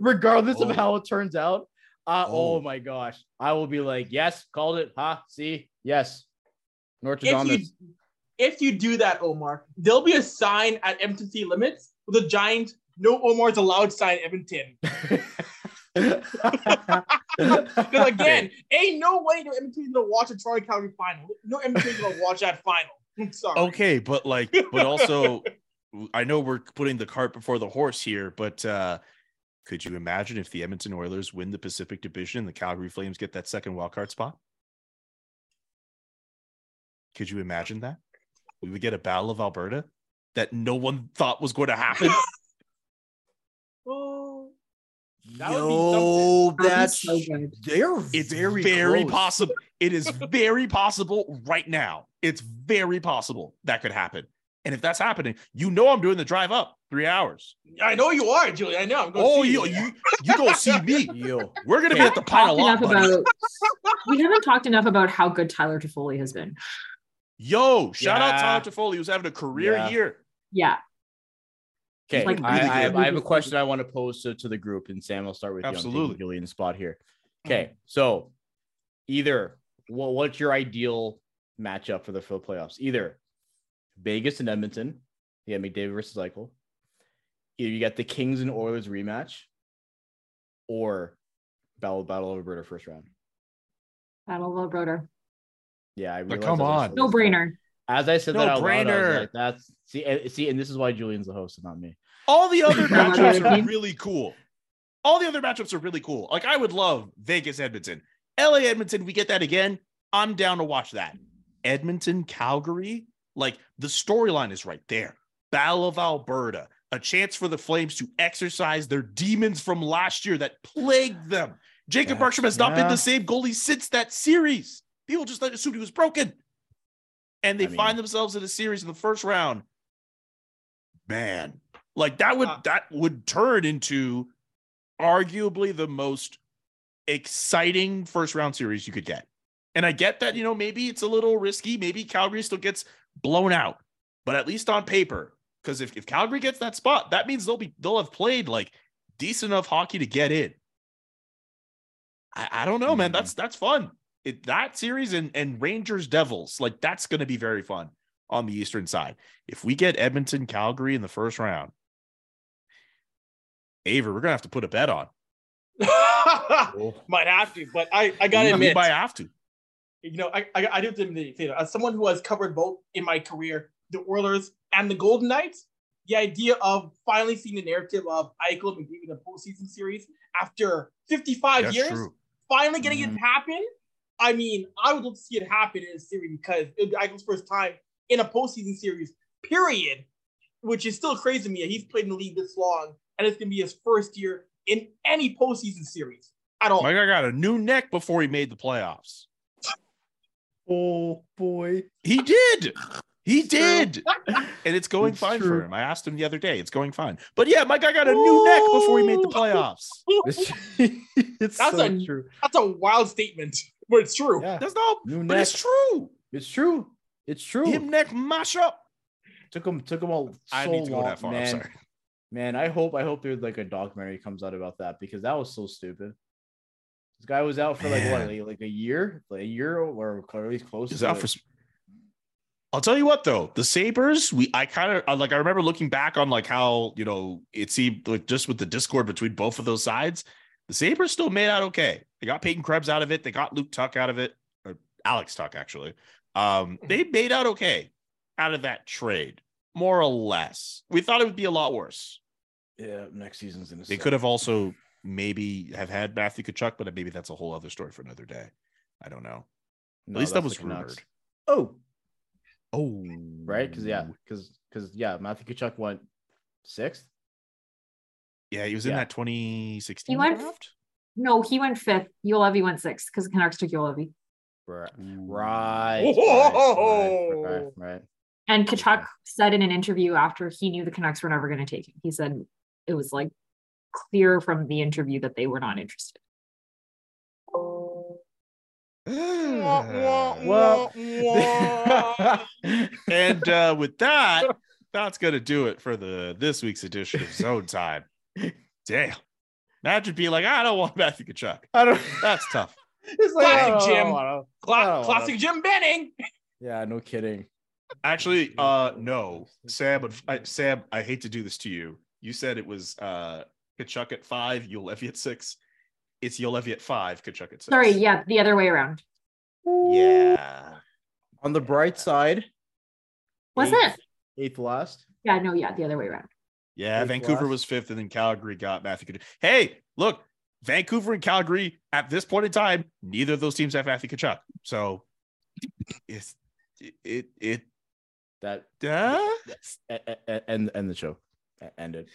[SPEAKER 2] regardless of
[SPEAKER 1] Oh.
[SPEAKER 2] how it turns out. Uh, oh.
[SPEAKER 1] Oh.
[SPEAKER 2] my gosh, I will be like, yes, called it. Ha, see, yes, Notre
[SPEAKER 3] If you
[SPEAKER 2] Dame.
[SPEAKER 3] if you do that, Omar, there'll be a sign at Edmonton limits with a giant "No Omar's allowed" sign at Edmonton. Because again, ain't no way no Edmonton's gonna watch a Toronto Calgary final. No Edmonton's gonna watch that final. I'm sorry.
[SPEAKER 1] Okay, but like, but also, [LAUGHS] I know we're putting the cart before the horse here, but uh could you imagine if the Edmonton Oilers win the Pacific Division and the Calgary Flames get that second wild card spot? Could you imagine that? We would get a Battle of Alberta that no one thought was going to happen.
[SPEAKER 3] Oh, [LAUGHS] that
[SPEAKER 2] Yo, that's
[SPEAKER 4] so good.
[SPEAKER 2] they're
[SPEAKER 1] It's
[SPEAKER 2] very,
[SPEAKER 1] very, possible. It is [LAUGHS] very possible right now. It's very possible that could happen. And if that's happening, you know I'm doing the drive up three hours.
[SPEAKER 3] I know you are, Julie. I know. I'm going
[SPEAKER 1] Oh,
[SPEAKER 3] see
[SPEAKER 1] you you you go see me. [LAUGHS]
[SPEAKER 2] Yo,
[SPEAKER 1] We're gonna
[SPEAKER 4] We
[SPEAKER 1] be at the
[SPEAKER 4] haven't
[SPEAKER 1] pile
[SPEAKER 4] talked
[SPEAKER 1] lot,
[SPEAKER 4] enough about we haven't talked enough about how good Tyler Toffoli has been.
[SPEAKER 1] Yo, shout out
[SPEAKER 2] Yeah.
[SPEAKER 1] Tyler Toffoli, who's having a career
[SPEAKER 2] Yeah.
[SPEAKER 1] year.
[SPEAKER 4] Yeah.
[SPEAKER 2] Okay,
[SPEAKER 4] like
[SPEAKER 2] I,
[SPEAKER 1] really
[SPEAKER 2] I, have. I have a question I want to pose to, to the group, and Sam, I'll start with you. I'm
[SPEAKER 1] Absolutely.
[SPEAKER 2] taking spot here. Mm-hmm. Okay, so either what, what's your ideal matchup for the for the playoffs? Either Vegas and Edmonton, yeah, McDavid versus Eichel. Either you got the Kings and Oilers rematch, or Battle Battle of Alberta first round.
[SPEAKER 4] Battle of Alberta.
[SPEAKER 2] Yeah, I
[SPEAKER 1] But come on.
[SPEAKER 4] No brainer.
[SPEAKER 2] As I said that out loud, I was
[SPEAKER 1] No-brainer.
[SPEAKER 2] like, "That's see, and- see," and this is why Julian's the host and not me.
[SPEAKER 1] All the other [LAUGHS] matchups are really cool. All the other matchups are really cool. Like I would love Vegas Edmonton. LA Edmonton, we get that again. I'm down to watch that. Edmonton, Calgary, like the storyline is right there. Battle of Alberta, a chance for the Flames to exercise their demons from last year that plagued them. Jacob
[SPEAKER 2] That's-
[SPEAKER 1] Markstrom has not been the same goalie since that series. People just assumed he was broken. And they
[SPEAKER 2] I mean-
[SPEAKER 1] find themselves in a series in the first round. Man, like that would
[SPEAKER 3] Uh,
[SPEAKER 1] that would turn into arguably the most exciting first round series you could get. And I get that, you know, maybe it's a little risky. Maybe Calgary still gets blown out, but at least on paper, because if, if Calgary gets that spot, that means they'll be they'll have played like decent enough hockey to get in. I, I don't know, man.
[SPEAKER 2] Mhm.
[SPEAKER 1] That's that's fun. It that series and and Rangers Devils, like that's gonna be very fun on the eastern side. If we get Edmonton Calgary in the first round, Avry, we're gonna have to put a bet on. [LAUGHS]
[SPEAKER 3] Might have to, but I, I gotta
[SPEAKER 1] we, we
[SPEAKER 3] admit,
[SPEAKER 1] might have to.
[SPEAKER 3] you know, I, I, I do have to admit, you know, as someone who has covered both in my career, the Oilers and the Golden Knights, the idea of finally seeing the narrative of Eichel and in a postseason series after 55
[SPEAKER 1] That's
[SPEAKER 3] years,
[SPEAKER 1] true.
[SPEAKER 3] finally getting
[SPEAKER 2] Mhm.
[SPEAKER 3] it happen. I mean, I would love to see it happen in a series because it would be Eichel's first time in a postseason series, period, which is still crazy to me. He's played in the league this long, and it's going to be his first year in any postseason series at all.
[SPEAKER 1] My I got a new neck before he made the playoffs.
[SPEAKER 2] Oh boy.
[SPEAKER 1] He did. He did. [LAUGHS] And it's going
[SPEAKER 2] It's
[SPEAKER 1] fine
[SPEAKER 2] true.
[SPEAKER 1] for him. I asked him the other day. It's going fine. But yeah, my guy got a new neck before he made the playoffs.
[SPEAKER 2] It's, [LAUGHS] it's
[SPEAKER 3] That's
[SPEAKER 2] so
[SPEAKER 3] a-
[SPEAKER 2] true.
[SPEAKER 3] That's a wild statement, but it's true.
[SPEAKER 2] Yeah,
[SPEAKER 1] That's not,
[SPEAKER 2] new
[SPEAKER 1] but
[SPEAKER 2] neck.
[SPEAKER 1] it's true.
[SPEAKER 2] It's true. It's true.
[SPEAKER 1] Him neck mash up.
[SPEAKER 2] took him took him all so
[SPEAKER 1] I need to go that far.
[SPEAKER 2] man.
[SPEAKER 1] I'm sorry.
[SPEAKER 2] Man, I hope I hope there's like a documentary comes out about that because that was so stupid. This guy was out for like what, like, like a year, like a year or at least close.
[SPEAKER 1] He's
[SPEAKER 2] to
[SPEAKER 1] out
[SPEAKER 2] it.
[SPEAKER 1] for. s- I'll tell you what though, the Sabres, we I kind of uh, like I remember looking back on like how, you know, it seemed like just with the discord between both of those sides, the Sabres still made out okay. They got Peyton Krebs out of it, they got Luke Tuch out of it, or Alex Tuch, actually. Um, they made out okay out of that trade, more or less. We thought it would be a lot worse.
[SPEAKER 2] Yeah, next season's in.
[SPEAKER 1] They could have also maybe have had Matthew Tkachuk, but maybe that's a whole other story for another day. I don't know.
[SPEAKER 2] No,
[SPEAKER 1] At least that was
[SPEAKER 2] the
[SPEAKER 1] rumored.
[SPEAKER 2] Oh,
[SPEAKER 1] Oh,
[SPEAKER 2] right, because yeah, because because yeah, Matthew Tkachuk went sixth.
[SPEAKER 1] Yeah, he was in that 2016
[SPEAKER 4] He went-
[SPEAKER 1] draft.
[SPEAKER 4] No, he went fifth. Juolevi went sixth because the Canucks took Juolevi.
[SPEAKER 2] Right,
[SPEAKER 1] Ooh.
[SPEAKER 2] right, right, right, right.
[SPEAKER 4] And Tkachuk said in an interview after he knew the Canucks were never going to take him, he said it was like clear from the interview that they were not interested. [SIGHS]
[SPEAKER 2] Well, [LAUGHS]
[SPEAKER 1] and uh, with that, [LAUGHS] that's gonna do it for the this week's edition of Zone Time. Damn, imagine being like, I don't want Matthew Tkachuk.
[SPEAKER 2] I don't. [LAUGHS]
[SPEAKER 1] That's tough. [LAUGHS]
[SPEAKER 2] It's like,
[SPEAKER 3] Classic
[SPEAKER 2] I don't
[SPEAKER 3] Jim.
[SPEAKER 2] wanna-
[SPEAKER 3] Cla- classic Jim Benning.
[SPEAKER 2] Yeah, no kidding.
[SPEAKER 1] Actually, uh, no, Sam. but I, Sam, I hate to do this to you. You said it was uh Tkachuk at five, Juolevi at six. It's Juolevi at five, Tkachuk at six.
[SPEAKER 4] Sorry, yeah, the other way around.
[SPEAKER 1] Yeah.
[SPEAKER 2] On the bright side,
[SPEAKER 4] Was
[SPEAKER 2] eighth-
[SPEAKER 4] it?
[SPEAKER 2] eighth last?
[SPEAKER 4] Yeah, no, yeah, the other way around.
[SPEAKER 1] Yeah, Vancouver was fifth, and then Calgary got Matthew Tkachuk. Hey, look, Vancouver and Calgary at this point in time, neither of those teams have Matthew Tkachuk. So it's it it, it
[SPEAKER 2] That
[SPEAKER 1] uh,
[SPEAKER 2] end end the show. ended.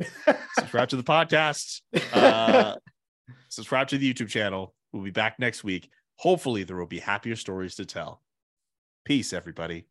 [SPEAKER 2] [LAUGHS]
[SPEAKER 1] Subscribe to the podcast. [LAUGHS] Uh, subscribe to the YouTube channel. We'll be back next week. Hopefully, there will be happier stories to tell. Peace, everybody.